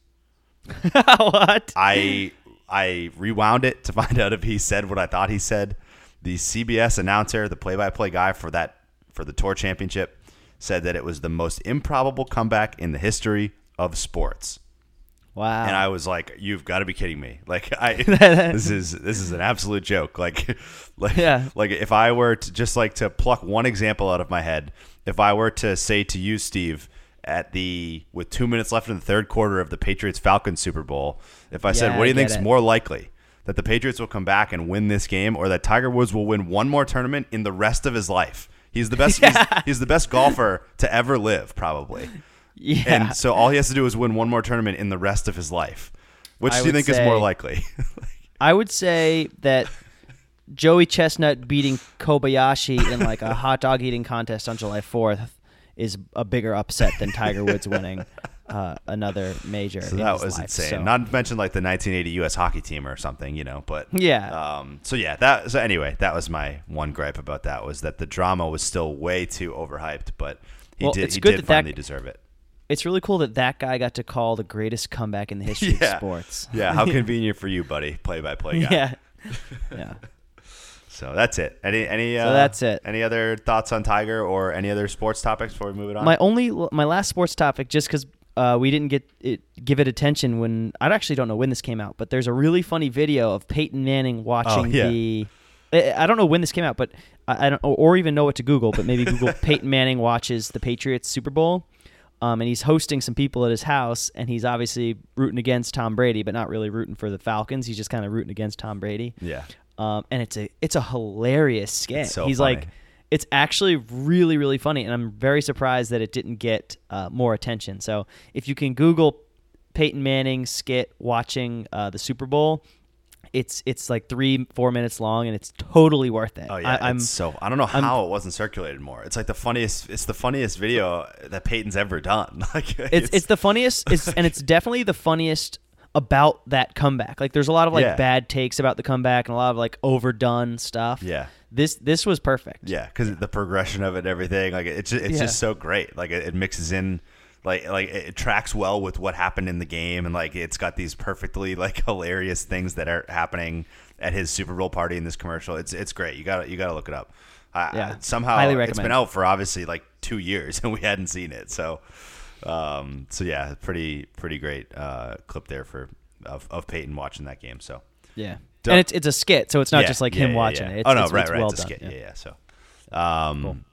what? I I rewound it to find out if he said what I thought he said. The CBS announcer, the play-by-play guy for that for the tour championship, said that it was the most improbable comeback in the history of sports. Wow. And I was like, "You've got to be kidding me! Like, I this is this is an absolute joke. Like, like, Yeah. like if I were to just like to pluck one example out of my head, if I were to say to you, Steve, at the with two minutes left in the third quarter of the Patriots Falcons Super Bowl, if I said, "What do you think is it. more likely?" That the Patriots will come back and win this game, or that Tiger Woods will win one more tournament in the rest of his life. He's the best. he's, he's the best golfer to ever live, probably. Yeah. And so all he has to do is win one more tournament in the rest of his life. Which I do you think is more say- likely? I would say that Joey Chestnut beating Kobayashi in like a hot dog eating contest on July 4th is a bigger upset than Tiger Woods winning uh, another major. so that was life. insane. So- Not to mention like the 1980 U.S. hockey team or something, you know. But Yeah. Um. So yeah, that. So anyway, that was my one gripe about that was that the drama was still way too overhyped, but he Well, did. it's he good did that that- finally deserve it. It's really cool that that guy got to call the greatest comeback in the history of sports. Yeah. How convenient for you, buddy. Play by play guy. Yeah. yeah. So that's it. Any any. Uh, that's it. Any other thoughts on Tiger or any other sports topics before we move it on? My only, my last sports topic, just because uh, we didn't get it, give it attention when I actually don't know when this came out, but there's a really funny video of Peyton Manning watching Oh, yeah. the. I I don't know when this came out, but I don't, or even know what to Google. But maybe Google Peyton Manning watches the Patriots Super Bowl, um, and he's hosting some people at his house, and he's obviously rooting against Tom Brady, but not really rooting for the Falcons. He's just kind of rooting against Tom Brady. yeah. Um, and it's a it's a hilarious skit. So He's funny. like, it's actually really really funny, and I'm very surprised that it didn't get uh, more attention. So if you can Google Peyton Manning skit watching uh, the Super Bowl, it's it's like three four minutes long, and it's totally worth it. Oh yeah, I, I'm it's so I don't know I'm- how it wasn't circulated more. It's like the funniest. It's the funniest video that Peyton's ever done. Like it's it's the funniest, it's, and it's definitely the funniest about that comeback. Like there's a lot of like Yeah. bad takes about the comeback and a lot of like overdone stuff. Yeah. This this was perfect. yeah, because the progression of it, and everything, like it's just, it's Yeah. just so great. Like it, it mixes in. Like, like it tracks well with what happened in the game, and like it's got these perfectly like hilarious things that are happening at his Super Bowl party in this commercial. It's it's great. You got you got to look it up. I, Yeah. Somehow it's been out for obviously like two years, and we hadn't seen it. So, um, so yeah, pretty pretty great uh, clip there for of, of Peyton watching that game. So Yeah. Don't- and it's it's a skit, so it's not Yeah, just like yeah, him yeah, watching it. It's, oh no, it's, right, it's right, well it's a done. skit. Yeah, yeah. So, um,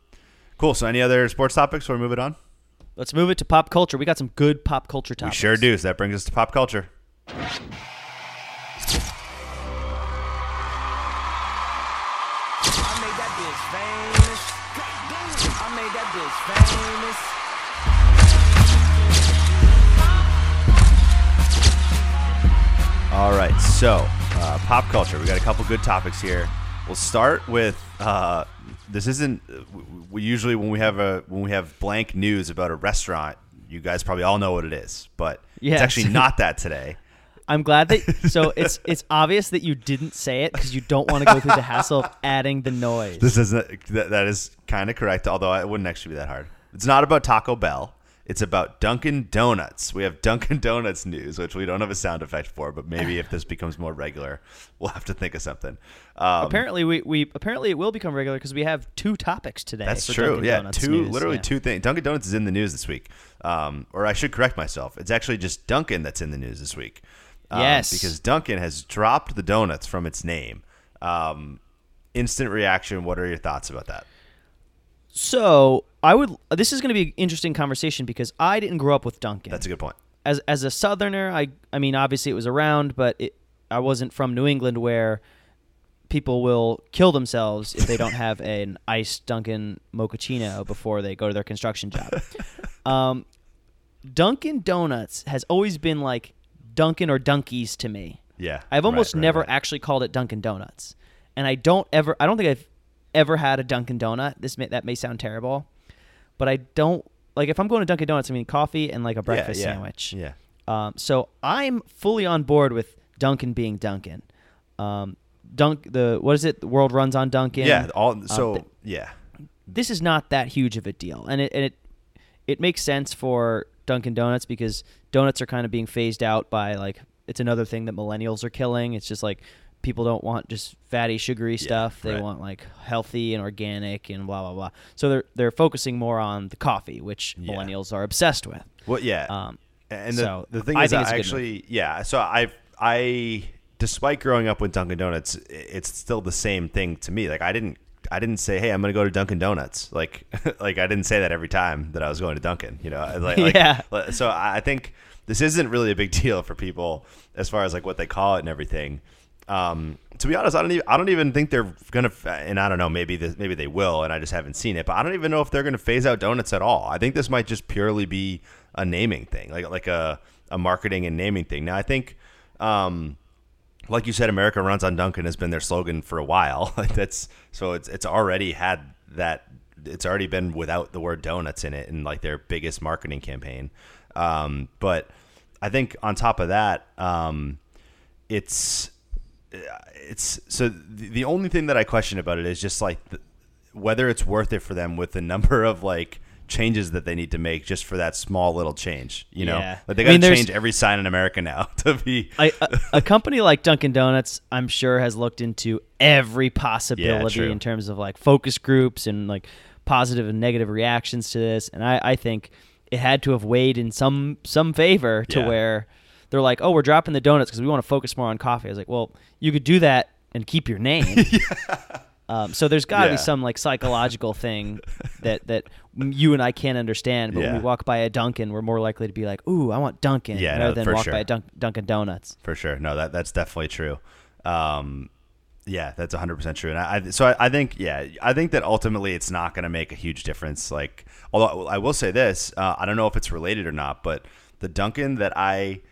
cool. So, any other sports topics before we move it on? Let's move it to pop culture. We got some good pop culture topics. We sure do. So that brings us to pop culture. I made that bitch famous. I made that bitch famous. All right. So, uh, pop culture. We got a couple good topics here. We'll start with. Uh, this isn't. We usually when we have a when we have blank news about a restaurant, you guys probably all know what it is, but Yes. it's actually not that today. I'm glad that so it's it's obvious that you didn't say it because you don't want to go through the hassle of adding the noise. This isn't. That, that is kind of correct. Although it wouldn't actually be that hard. It's not about Taco Bell. It's about Dunkin' Donuts. We have Dunkin' Donuts news, which we don't have a sound effect for, but maybe if this becomes more regular, we'll have to think of something. Um, apparently, we, we apparently it will become regular because we have two topics today. That's true. Dunkin' yeah, Donuts two news. literally Yeah. two things. Dunkin' Donuts is in the news this week, um, or I should correct myself. It's actually just Dunkin' that's in the news this week. Um, Yes. because Dunkin' has dropped the donuts from its name. Um, instant reaction. What are your thoughts about that? So I would. This is going to be an interesting conversation because I didn't grow up with Dunkin'. That's a good point. as as a southerner i i mean obviously it was around but it, i wasn't from new england where people will kill themselves if they don't have an iced dunkin mochaccino before they go to their construction job um, dunkin donuts has always been like dunkin or dunkies to me Yeah, i've almost right, right, never right. actually called it dunkin donuts and i don't ever i don't think i've ever had a dunkin donut this may, that may sound terrible but i don't like if i'm going to dunkin donuts i mean coffee and like a breakfast yeah, sandwich Yeah. um, so I'm fully on board with Dunkin' being Dunkin'. Um, Dunk the what is it? The world runs on Dunkin'. Yeah. All Um, so th- yeah. this is not that huge of a deal, and it and it it makes sense for Dunkin' Donuts because donuts are kind of being phased out by like it's another thing that millennials are killing. It's just like people don't want just fatty, sugary stuff. They right. want like healthy and organic and blah blah blah. So they're they're focusing more on the coffee, which Yeah. millennials are obsessed with. Well, yeah. Um, and the, so the thing I is, I it's a good actually, yeah. So I, I, despite growing up with Dunkin' Donuts, it's still the same thing to me. Like I didn't, I didn't say, hey, I'm gonna go to Dunkin' Donuts. Like, like I didn't say that every time that I was going to Dunkin'. You know, like, Yeah. like- So I I think this isn't really a big deal for people as far as like what they call it and everything. Um, to be honest, I don't even I don't even think they're gonna and I don't know maybe this, maybe they will and I just haven't seen it, but I don't even know if they're gonna phase out donuts at all. I think this might just purely be a naming thing, like like a a marketing and naming thing. Now I think, um, like you said, America runs on Dunkin' has been their slogan for a while. That's so it's it's already had that it's already been without the word donuts in it in like their biggest marketing campaign. Um, but I think on top of that, um, it's it's so the, the only thing that I question about it is just like the, whether it's worth it for them with the number of like changes that they need to make just for that small little change. You know, Yeah. like they got to mean, change every sign in America now to be. I, a, a company like Dunkin' Donuts, I'm sure, has looked into every possibility true. in terms of like focus groups and like positive and negative reactions to this. And I, I think it had to have weighed in some some favor to Yeah. where they're like, oh, we're dropping the donuts because we want to focus more on coffee. I was like, well, you could do that and keep your name. Um, so there's got to Yeah. be some like psychological thing that that you and I can't understand. But when we walk by a Dunkin', we're more likely to be like, "Ooh, I want Dunkin'," Yeah, rather no, than walk sure. by a Dunk- Dunkin' Donuts. for sure. No, that that's definitely true. Um, yeah, that's 100 percent true. And I, I so I, I think yeah, I think that ultimately it's not going to make a huge difference. Like, although I will say this, uh, I don't know if it's related or not, but the Dunkin' that I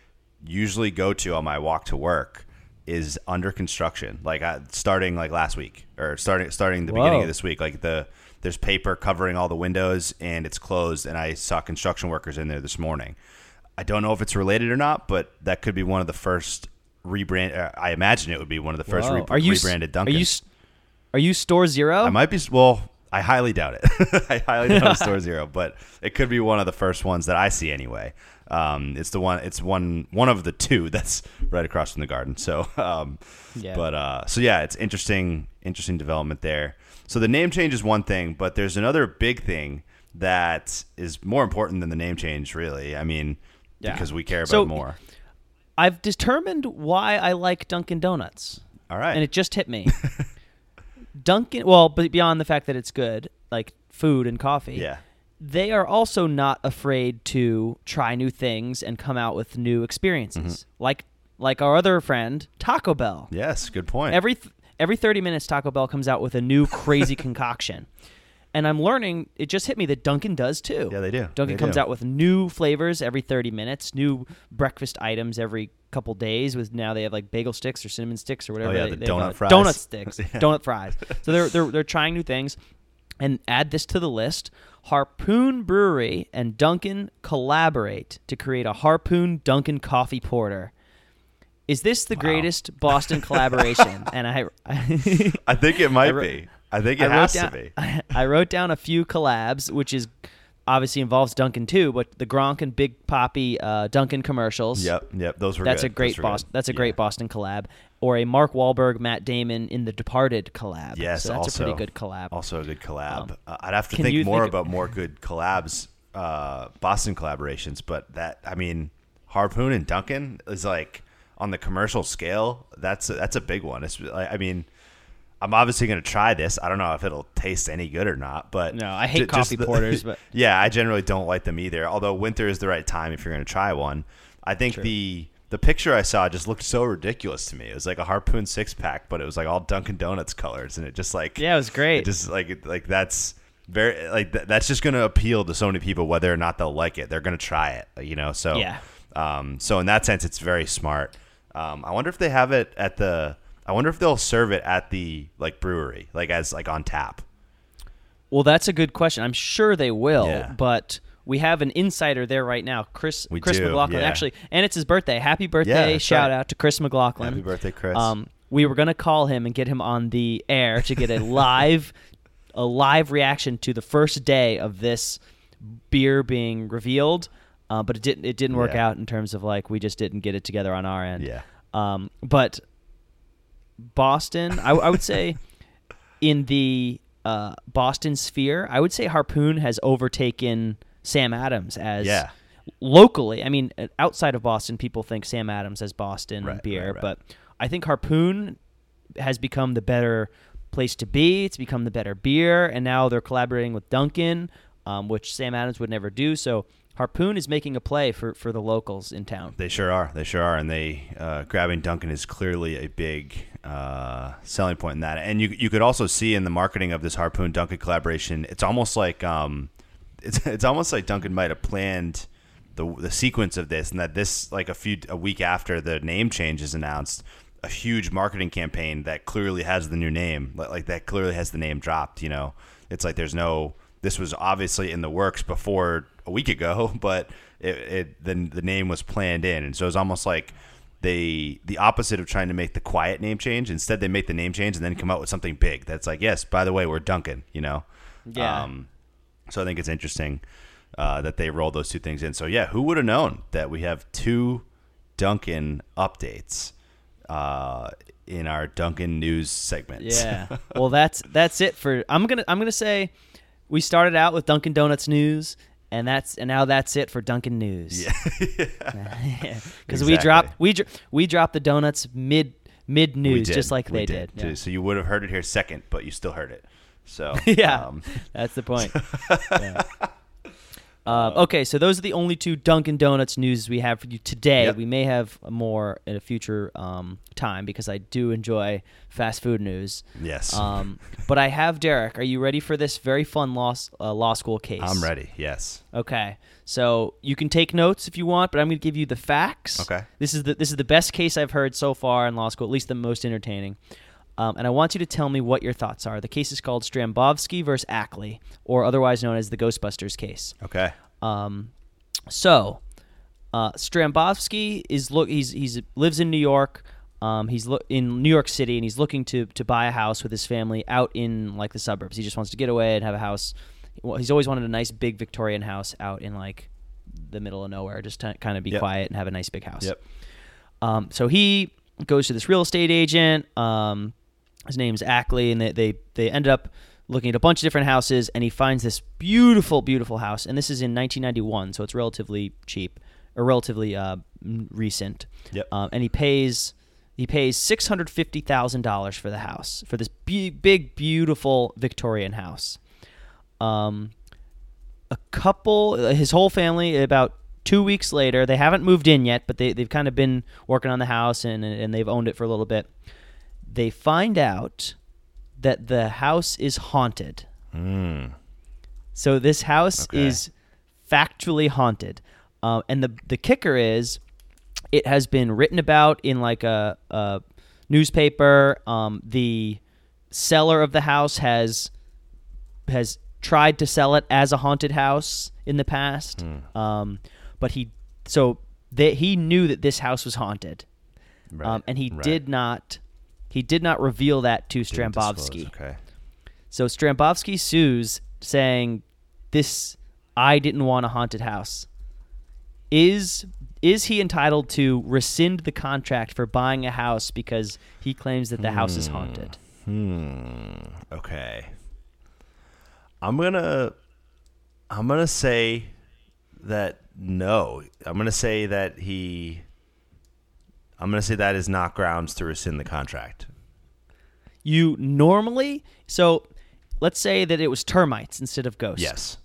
usually go to on my walk to work is under construction. Like I, starting like last week or starting starting the beginning of this week. Like the there's paper covering all the windows and it's closed. And I saw construction workers in there this morning. I don't know if it's related or not, but that could be one of the first rebrand. Uh, I imagine it would be one of the first re- are you rebranded Are you are you Store Zero? I might be. Well, I highly doubt it. I highly doubt Store Zero, but it could be one of the first ones that I see anyway. Um, it's the one. It's one. One of the two that's right across from the garden. So, um, Yeah. But uh, so yeah, it's interesting. Interesting development there. So the name change is one thing, but there's another big thing that is more important than the name change. Really, I mean, Yeah. because we care about So- more. I've determined why I like Dunkin' Donuts, All right. and it just hit me. Dunkin', well, but beyond the fact that it's good, like food and coffee, yeah. They are also not afraid to try new things and come out with new experiences, Mm-hmm. like like our other friend Taco Bell. Yes. Good point. Every th- every 30 minutes Taco Bell comes out with a new crazy concoction. And I'm learning it just hit me that Dunkin' does too. Yeah, they do. Dunkin' They comes do. out with new flavors every 30 minutes, new breakfast items every couple days with now they have like bagel sticks or cinnamon sticks or whatever Oh, yeah, they, the they donut fries. donut sticks Yeah. donut fries so they're, they're they're trying new things and add this to the list harpoon brewery and dunkin collaborate to create a harpoon dunkin coffee porter is this the greatest boston collaboration and i I think it might wrote- be. I think it I has down, to be. I wrote down a few collabs, which is obviously involves Dunkin' too, but the Gronk and Big Poppy uh, Dunkin' commercials. Yep, yep. Those were That's good. a great Boston. That's a Yeah. great Boston collab, or a Mark Wahlberg, Matt Damon in The Departed collab. Yes, so that's also, a pretty good collab. Also a good collab. Um, uh, I'd have to think more think about more good collabs, uh, Boston collaborations. But that, I mean, Harpoon and Dunkin' is like on the commercial scale. That's a, that's a big one. It's, I I mean, I'm obviously going to try this. I don't know if it'll taste any good or not, but No, I hate coffee porters, but- yeah, I generally don't like them either. Although winter is the right time if you're going to try one. I think the the picture I saw just looked so ridiculous to me. It was like a harpoon six pack, but it was like all Dunkin' Donuts colors, and it just like Yeah, it was great. It just like like that's very like th- that's just going to appeal to so many people, whether or not they'll like it. They're going to try it, you know. So Yeah. um, so in that sense, it's very smart. Um, I wonder if they have it at the. I wonder if they'll serve it at the like brewery, like as like on tap. Well, that's a good question. I'm sure they will, Yeah. but we have an insider there right now, Chris. We Chris do, McLaughlin, yeah. actually, and it's his birthday. Happy birthday! that's Shout right. out to Chris McLaughlin. Happy birthday, Chris. Um, we were gonna call him and get him on the air to get a live, a live reaction to the first day of this beer being revealed, uh, but it didn't. It didn't work Yeah. out in terms of like we just didn't get it together on our end. Yeah. Um, but Boston, I, I would say, in the uh, Boston sphere, I would say Harpoon has overtaken Sam Adams as Yeah. locally. I mean, uh, outside of Boston, people think Sam Adams as Boston Right, beer, right, right. but I think Harpoon has become the better place to be. It's become the better beer, and now they're collaborating with Dunkin', um, which Sam Adams would never do. So Harpoon is making a play for, for the locals in town. They sure are. They sure are, and they uh, grabbing Dunkin' is clearly a big uh, selling point in that. And you you could also see in the marketing of this Harpoon Dunkin' collaboration, it's almost like um, it's it's almost like Dunkin' might have planned the the sequence of this, and that this like a few a week after the name change is announced, a huge marketing campaign that clearly has the new name, like, like that clearly has the name dropped. You know, it's like there's no. This was obviously in the works before a week ago, but it, it the the name was planned in, and so it's almost like they the opposite of trying to make the quiet name change. Instead, they make the name change and then come out with something big. That's like, yes, by the way, we're Dunkin'. You know. Yeah. Um, so I think it's interesting uh, that they rolled those two things in. So yeah, who would have known that we have two Dunkin' updates uh, in our Dunkin' news segment? Yeah. well, that's that's it for. I'm gonna I'm gonna say we started out with Dunkin' Donuts news, and that's and now that's it for Dunkin' News. Yeah. Because we Exactly. dropped we dr- we dropped the donuts mid mid We news just like We they did. Yeah. So you would have heard it here second, but you still heard it. So Yeah. um, That's the point. Yeah. Um, okay, so those are the only two Dunkin' Donuts news we have for you today. Yep. We may have more in a future um, time because I do enjoy fast food news. yes, Um, but I have Derek. Are you ready for this very fun law uh, law school case? I'm ready. Yes. Okay, so you can take notes if you want, but I'm going to give you the facts. Okay. This is the this is the best case I've heard so far in law school, at least the most entertaining. Um, and I want you to tell me what your thoughts are. The case is called Strambovsky versus Ackley, or otherwise known as the Ghostbusters case. Okay. Um, so, uh, Strambovsky is look. He's he's lives in New York. Um, he's lo- in New York City, and he's looking to to buy a house with his family out in like the suburbs. He just wants to get away and have a house. Well, he's always wanted a nice big Victorian house out in like the middle of nowhere, just to kind of be Yep. quiet and have a nice big house. Yep. Um, so he goes to this real estate agent. Um, his name's Ackley, and they, they they ended up looking at a bunch of different houses, and he finds this beautiful, beautiful house. And this is in 1991, so it's relatively cheap or relatively uh, recent. Yep. Um, and he pays he pays six hundred fifty thousand dollars for the house for this be- big, beautiful Victorian house. Um, a couple, his whole family, about two weeks later, they haven't moved in yet, but they, they've kind of been working on the house and, and they've owned it for a little bit. They find out that the house is haunted. So this house Okay. is factually haunted. Uh, and the, the kicker is it has been written about in like a, a newspaper. Um, the seller of the house has has tried to sell it as a haunted house in the past. Um, but he so they, he knew that this house was haunted, Right. um, and he right. did not he did not reveal that to. Strambovsky. Okay. So Strambovsky sues, saying this I didn't want a haunted house. Is is he entitled to rescind the contract for buying a house because he claims that the house is haunted? Hmm. Okay. I'm gonna I'm gonna say that no. I'm gonna say that he I'm gonna say that is not grounds to rescind the contract. You normally so let's say that it was termites instead of ghosts. Yes.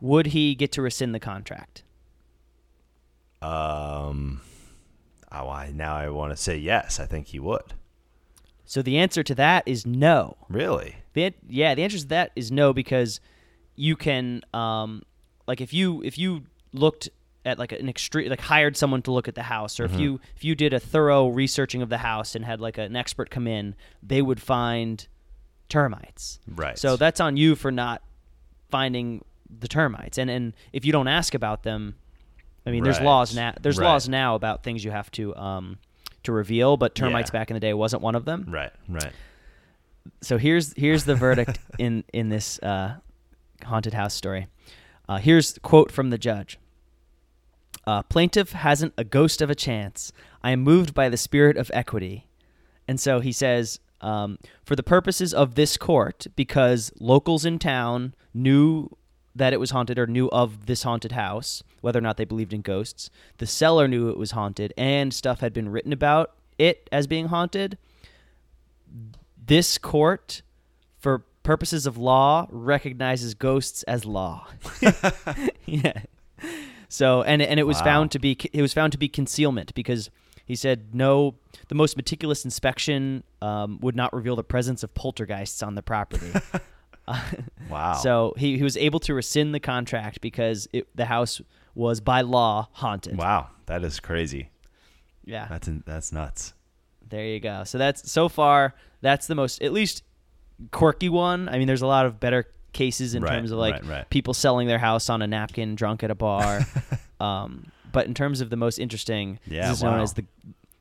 Would he get to rescind the contract? Um oh, I now I want to say yes. I think he would. So the answer to that is no. Really? The yeah, the answer to that is no because you can um like if you if you looked at like an extreme like hired someone to look at the house or if you if you did a thorough researching of the house and had like an expert come in, they would find termites. Right. So that's on you for not finding the termites. And and if you don't ask about them, I mean, there's laws now. There's Right. laws now about things you have to um to reveal, but termites Yeah. back in the day wasn't one of them Right, right. so here's here's the verdict in in this uh, haunted house story. Uh, here's quote from the judge. Uh, plaintiff hasn't a ghost of a chance. I am moved by the spirit of equity, and so he says, um, for the purposes of this court, because locals in town knew that it was haunted or knew of this haunted house, whether or not they believed in ghosts, the seller knew it was haunted, and stuff had been written about it as being haunted this court, for purposes of law, recognizes ghosts as law. yeah. So and and it was Wow. found to be it was found to be concealment because he said no. The most meticulous inspection um, would not reveal the presence of poltergeists on the property. Wow. So he, he was able to rescind the contract because it, the house was by law haunted. wow, that is crazy. Yeah. That's that's nuts. There you go. So that's so far that's the most at least quirky one. I mean, there's a lot of better cases in Right, terms of like right, right. people selling their house on a napkin, drunk at a bar. um, but in terms of the most interesting, Yeah, this is known as the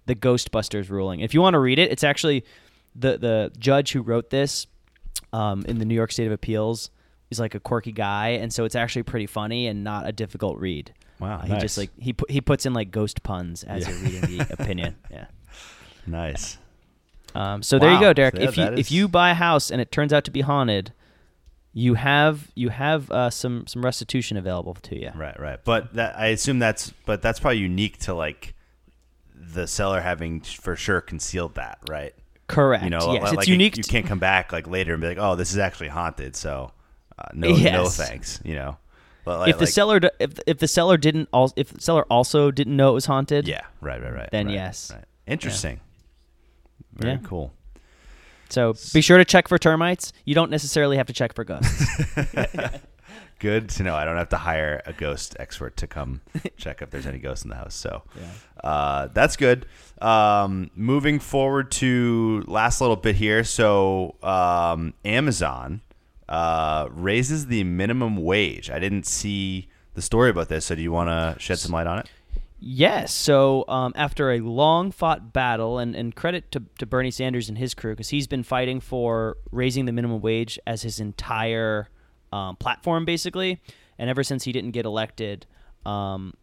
the Ghostbusters ruling. If you want to read it, it's actually the the judge who wrote this um, in the New York State of Appeals is like a quirky guy, and so it's actually pretty funny and not a difficult read. Wow, Uh, he nice. just like he pu- he puts in like ghost puns as Yeah. you're reading the opinion. Yeah. Nice. Um, so there you go, Derek. Yeah, if you that if you buy a house and it turns out to be haunted, you have you have uh, some some restitution available to you. Right, right. But that I assume that's but that's probably unique to like the seller having for sure concealed that, right? Correct. You know, yes, like, it's like, unique. You to- can't come back like later and be like, "Oh, this is actually haunted." So, uh, no, no thanks. You know, but like, if the like- seller if if the seller didn't al- if the seller also didn't know it was haunted, yeah, right, right, right. then right, yes. right. Interesting. Very Yeah. cool. So be sure to check for termites. You don't necessarily have to check for ghosts. Good to know. I don't have to hire a ghost expert to come check if there's any ghosts in the house. So uh, that's good. Um, moving forward to last little bit here. So um, Amazon uh, raises the minimum wage. I didn't see the story about this. So do you want to shed some light on it? Yes. So um, after a long fought battle, and, and credit to, to Bernie Sanders and his crew, because he's been fighting for raising the minimum wage as his entire um, platform, basically. And ever since he didn't get elected, um,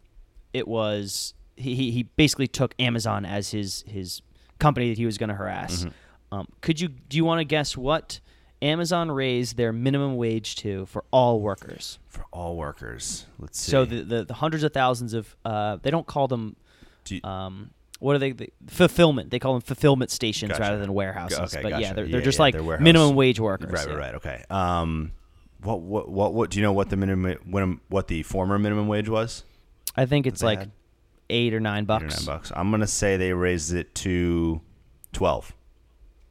it was he, he, basically took Amazon as his his company that he was going to harass. Um, could you do you want to guess what Amazon raised their minimum wage to for all workers? For all workers. Let's see. So the, the, the hundreds of thousands of uh, they don't call them Do you- um, what are they, the fulfillment? They call them fulfillment stations Gotcha. rather than warehouses. Okay, but yeah, they're, they're just yeah, like they're minimum wage workers. Right, yeah. right, right. Okay. Um, what, what, what, what? Do you know what the minimum, when, what the former minimum wage was? I think it's like had? eight or nine Eight bucks. or nine bucks. I'm gonna say they raised it to twelve.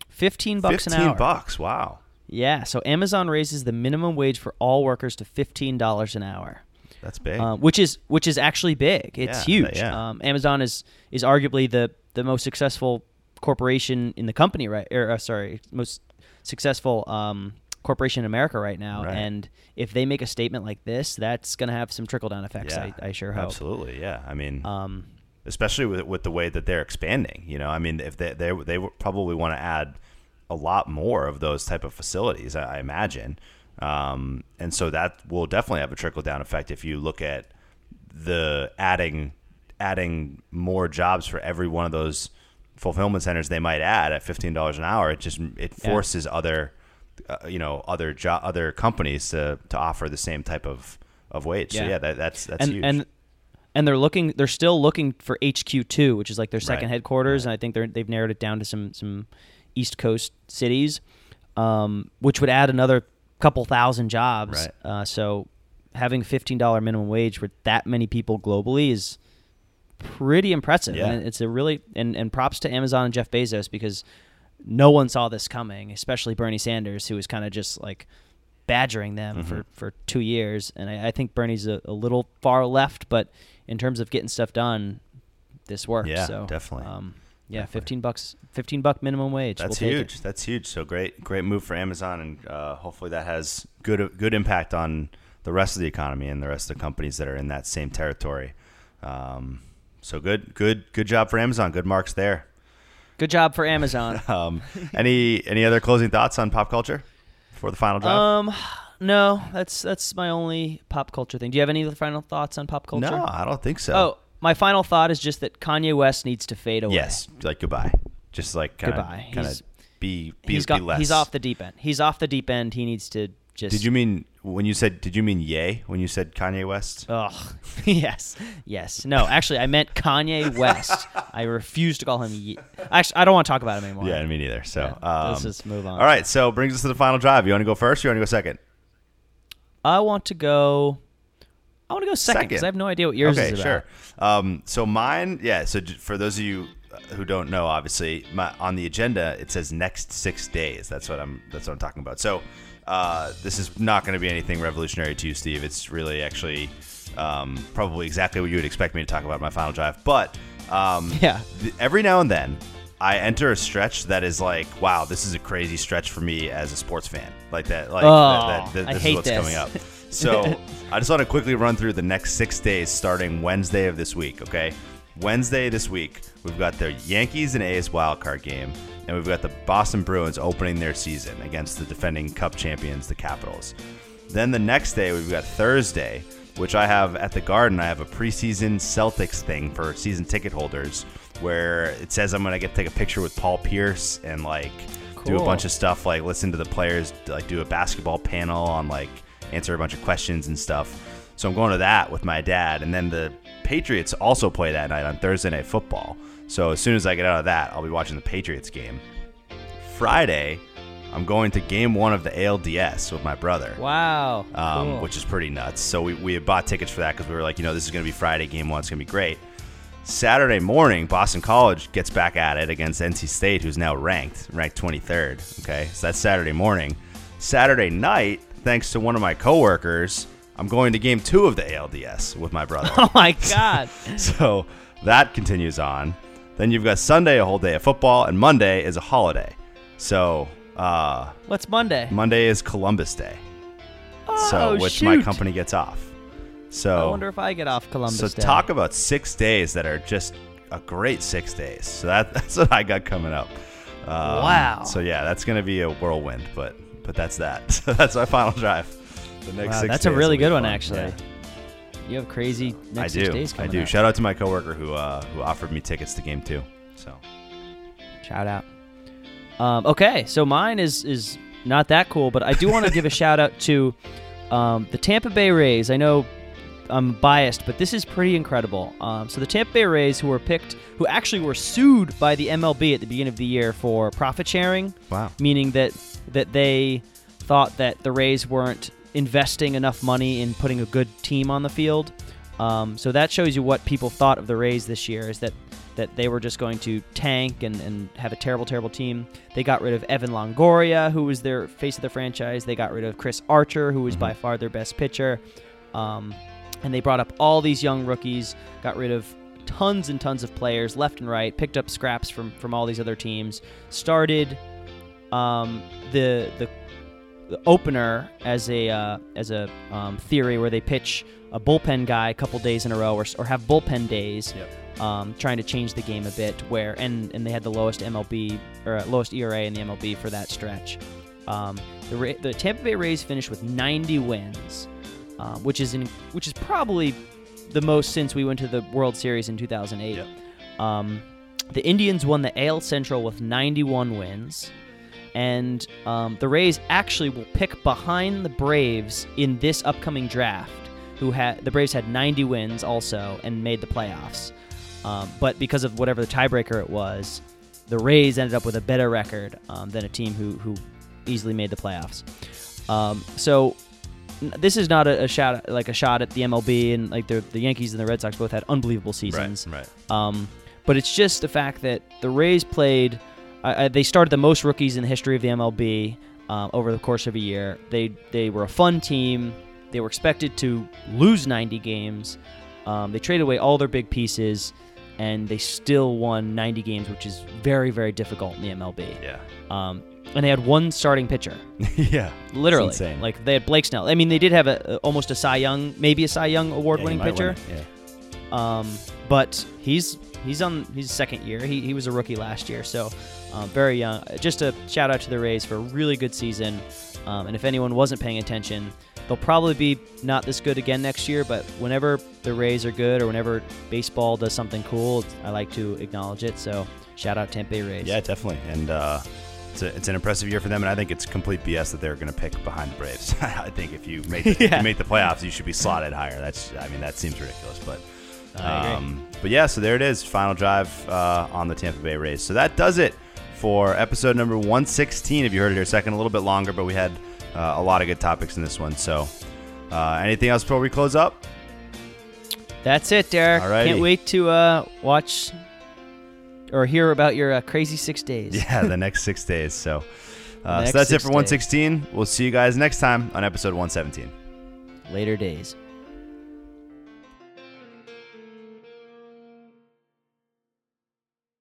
Fifteen bucks Fifteen an hour. Fifteen bucks. Wow. Yeah. So Amazon raises the minimum wage for all workers to fifteen dollars an hour. That's big. um, which is which is actually big. It's Yeah, huge. yeah. Um, Amazon is is arguably the the most successful corporation in the company, right? Or uh, sorry, most successful um, corporation in America right now. Right. And if they make a statement like this, that's going to have some trickle down effects. yeah, I, I sure hope. Absolutely. Yeah. I mean, Um, especially with with the way that they're expanding. You know, I mean, if they they they probably want to add a lot more of those type of facilities. I, I imagine. Um, and so that will definitely have a trickle down effect if you look at the adding adding more jobs for every one of those fulfillment centers they might add at fifteen dollars an hour. It just it Yeah. forces other uh, you know other jo- other companies to to offer the same type of of wage. So Yeah. yeah, that, that's that's and huge. and and they're looking they're still looking for HQ two, which is like their second Right. headquarters, and I think they're they've narrowed it down to some some East Coast cities, um, which would add another couple thousand jobs. Right. Uh, so having fifteen dollar minimum wage for that many people globally is pretty impressive. Yeah. And it's a really and, and props to Amazon and Jeff Bezos because no one saw this coming, especially Bernie Sanders, who was kind of just like badgering them Mm-hmm. for, for two years. And I, I think Bernie's a, a little far left, but in terms of getting stuff done, this worked. Yeah, so definitely. Um, yeah, fifteen bucks, fifteen buck minimum wage. That's we'll huge. That's huge. So great, great move for Amazon, and uh, hopefully that has good good impact on the rest of the economy and the rest of the companies that are in that same territory. Um, so good, good, good job for Amazon. Good marks there. Good job for Amazon. Um, any any other closing thoughts on pop culture for the final drive? um, no, that's that's my only pop culture thing. Do you have any other final thoughts on pop culture? no, I don't think so. Oh, my final thought is just that Kanye West needs to fade away. yes, like goodbye. Just like kinda, Goodbye. Kind of be be, he's be got less. he's off the deep end. He's off the deep end. He needs to just. Did you mean when you said? Did you mean yay when you said Kanye West? Oh, yes. Yes. No, actually, I meant Kanye West. I refuse to call him. Ye- actually, I don't want to talk about him anymore. Yeah, me neither. So Yeah, um, let's just move on. All right, so brings us to the final drive. You want to go first? or You want to go second? I want to go. I want to go second because I have no idea what yours okay, is about. sure. Um, so mine, yeah. So for those of you uh, who don't know, obviously, my, on the agenda it says next six days. That's what I'm. That's what I'm talking about. So uh, this is not going to be anything revolutionary to you, Steve. It's really actually um, probably exactly what you would expect me to talk about in my final drive. But um, Yeah. th- every now and then I enter a stretch that is like, wow, this is a crazy stretch for me as a sports fan. Like that, like Oh, that, that, that- I this hate is what's this. coming up. So I just want to quickly run through the next six days starting Wednesday of this week, okay? Wednesday this week, we've got the Yankees and A's wildcard game, and we've got the Boston Bruins opening their season against the defending Cup champions, the Capitals. Then the next day, we've got Thursday, which I have at the Garden. I have a preseason Celtics thing for season ticket holders where it says I'm going to get to take a picture with Paul Pierce and like do a bunch of stuff, like listen to the players, like do a basketball panel on like answer a bunch of questions and stuff. So I'm going to that with my dad. And then the Patriots also play that night on Thursday Night Football. So as soon as I get out of that, I'll be watching the Patriots game. Friday, I'm going to game one of the ALDS with my brother Wow. um, cool. which is pretty nuts. So we, we had bought tickets for that because we were like, you know, this is going to be Friday, game one, it's going to be great. Saturday morning, Boston College gets back at it against NC State, who's now ranked, ranked 23rd. Okay, so that's Saturday morning. Saturday night, thanks to one of my coworkers, I'm going to game two of the ALDS with my brother. Oh my God. so that continues on. Then you've got Sunday, a whole day of football, and Monday is a holiday. So uh, What's Monday? Monday is Columbus Day oh, so which my company gets off. So I wonder if I get off Columbus Day. so Day. talk about six days that are just a great six days. So that, that's what I got coming up. Um, Wow. So yeah, that's gonna be a whirlwind, but but that's that. So that's my final drive. The next Wow, six that's a really good one, actually. Yeah. You have crazy I next do. six days coming. I do. up. Shout out to my coworker who uh, who offered me tickets to game two. So Shout out. Um, okay, so mine is is not that cool, but I do want to give a shout out to um, the Tampa Bay Rays. I know I'm biased, but this is pretty incredible. Um, so the Tampa Bay Rays, who were picked, who actually were sued by the MLB at the beginning of the year for profit sharing, wow. meaning that that they thought that the Rays weren't investing enough money in putting a good team on the field. Um, so that shows you what people thought of the Rays this year is that that they were just going to tank and, and have a terrible, terrible team. They got rid of Evan Longoria, who was their face of the franchise. They got rid of Chris Archer, who was by far their best pitcher. Um, and they brought up all these young rookies, got rid of tons and tons of players left and right, picked up scraps from from all these other teams, started um, the the the opener as a uh, as a um, theory where they pitch a bullpen guy a couple days in a row or, or have bullpen days, um, trying to change the game a bit. Where and and they had the lowest MLB or uh, lowest ERA in the MLB for that stretch. Um, the the Tampa Bay Rays finished with 90 wins, um, which is in, which is probably the most since we went to the World Series in 2008. Yep. Um, the Indians won the AL Central with 91 wins, and um, the Rays actually will pick behind the Braves in this upcoming draft. Who had the Braves had 90 wins also and made the playoffs, um, but because of whatever the tiebreaker it was, the Rays ended up with a better record um, than a team who who easily made the playoffs. Um, so this is not a, a shot like a shot at the MLB and like the the Yankees and the Red Sox both had unbelievable seasons. Right. Um, but it's just the fact that the Rays played. I I they started the most rookies in the history of the MLB um, over the course of a year. They they were a fun team. They were expected to lose 90 games. Um, they traded away all their big pieces, and they still won 90 games, which is very very difficult in the MLB. Yeah. Um, and they had one starting pitcher, yeah. literally. Insane. Like they had Blake Snell. I mean, they did have a, a- almost a Cy Young, maybe a Cy Young award-winning Yeah, pitcher. win it, Um, but he's he's on his second year. He, he was a rookie last year, so um, very young. Just a shout out to the Rays for a really good season. Um, and if anyone wasn't paying attention, they'll probably be not this good again next year. But whenever the Rays are good or whenever baseball does something cool, I like to acknowledge it. So shout out Tampa Bay Rays. Yeah, definitely. And uh, it's, a, it's an impressive year for them, and I think it's complete BS that they're going to pick behind the Braves. I think if you make the, Yeah. you make the playoffs, you should be slotted higher. That's I mean that seems ridiculous, but um, but yeah. So there it is, final drive uh, on the Tampa Bay Rays. So that does it for episode number 116. If you heard it here second, a little bit longer, but we had uh, a lot of good topics in this one. So uh, anything else before we close up? That's it, Derek. Alrighty. Can't wait to uh, watch or hear about your uh, crazy six days. Yeah, the next six days. So. Uh, so that's it for days. 116. We'll see you guys next time on episode 117. Later days.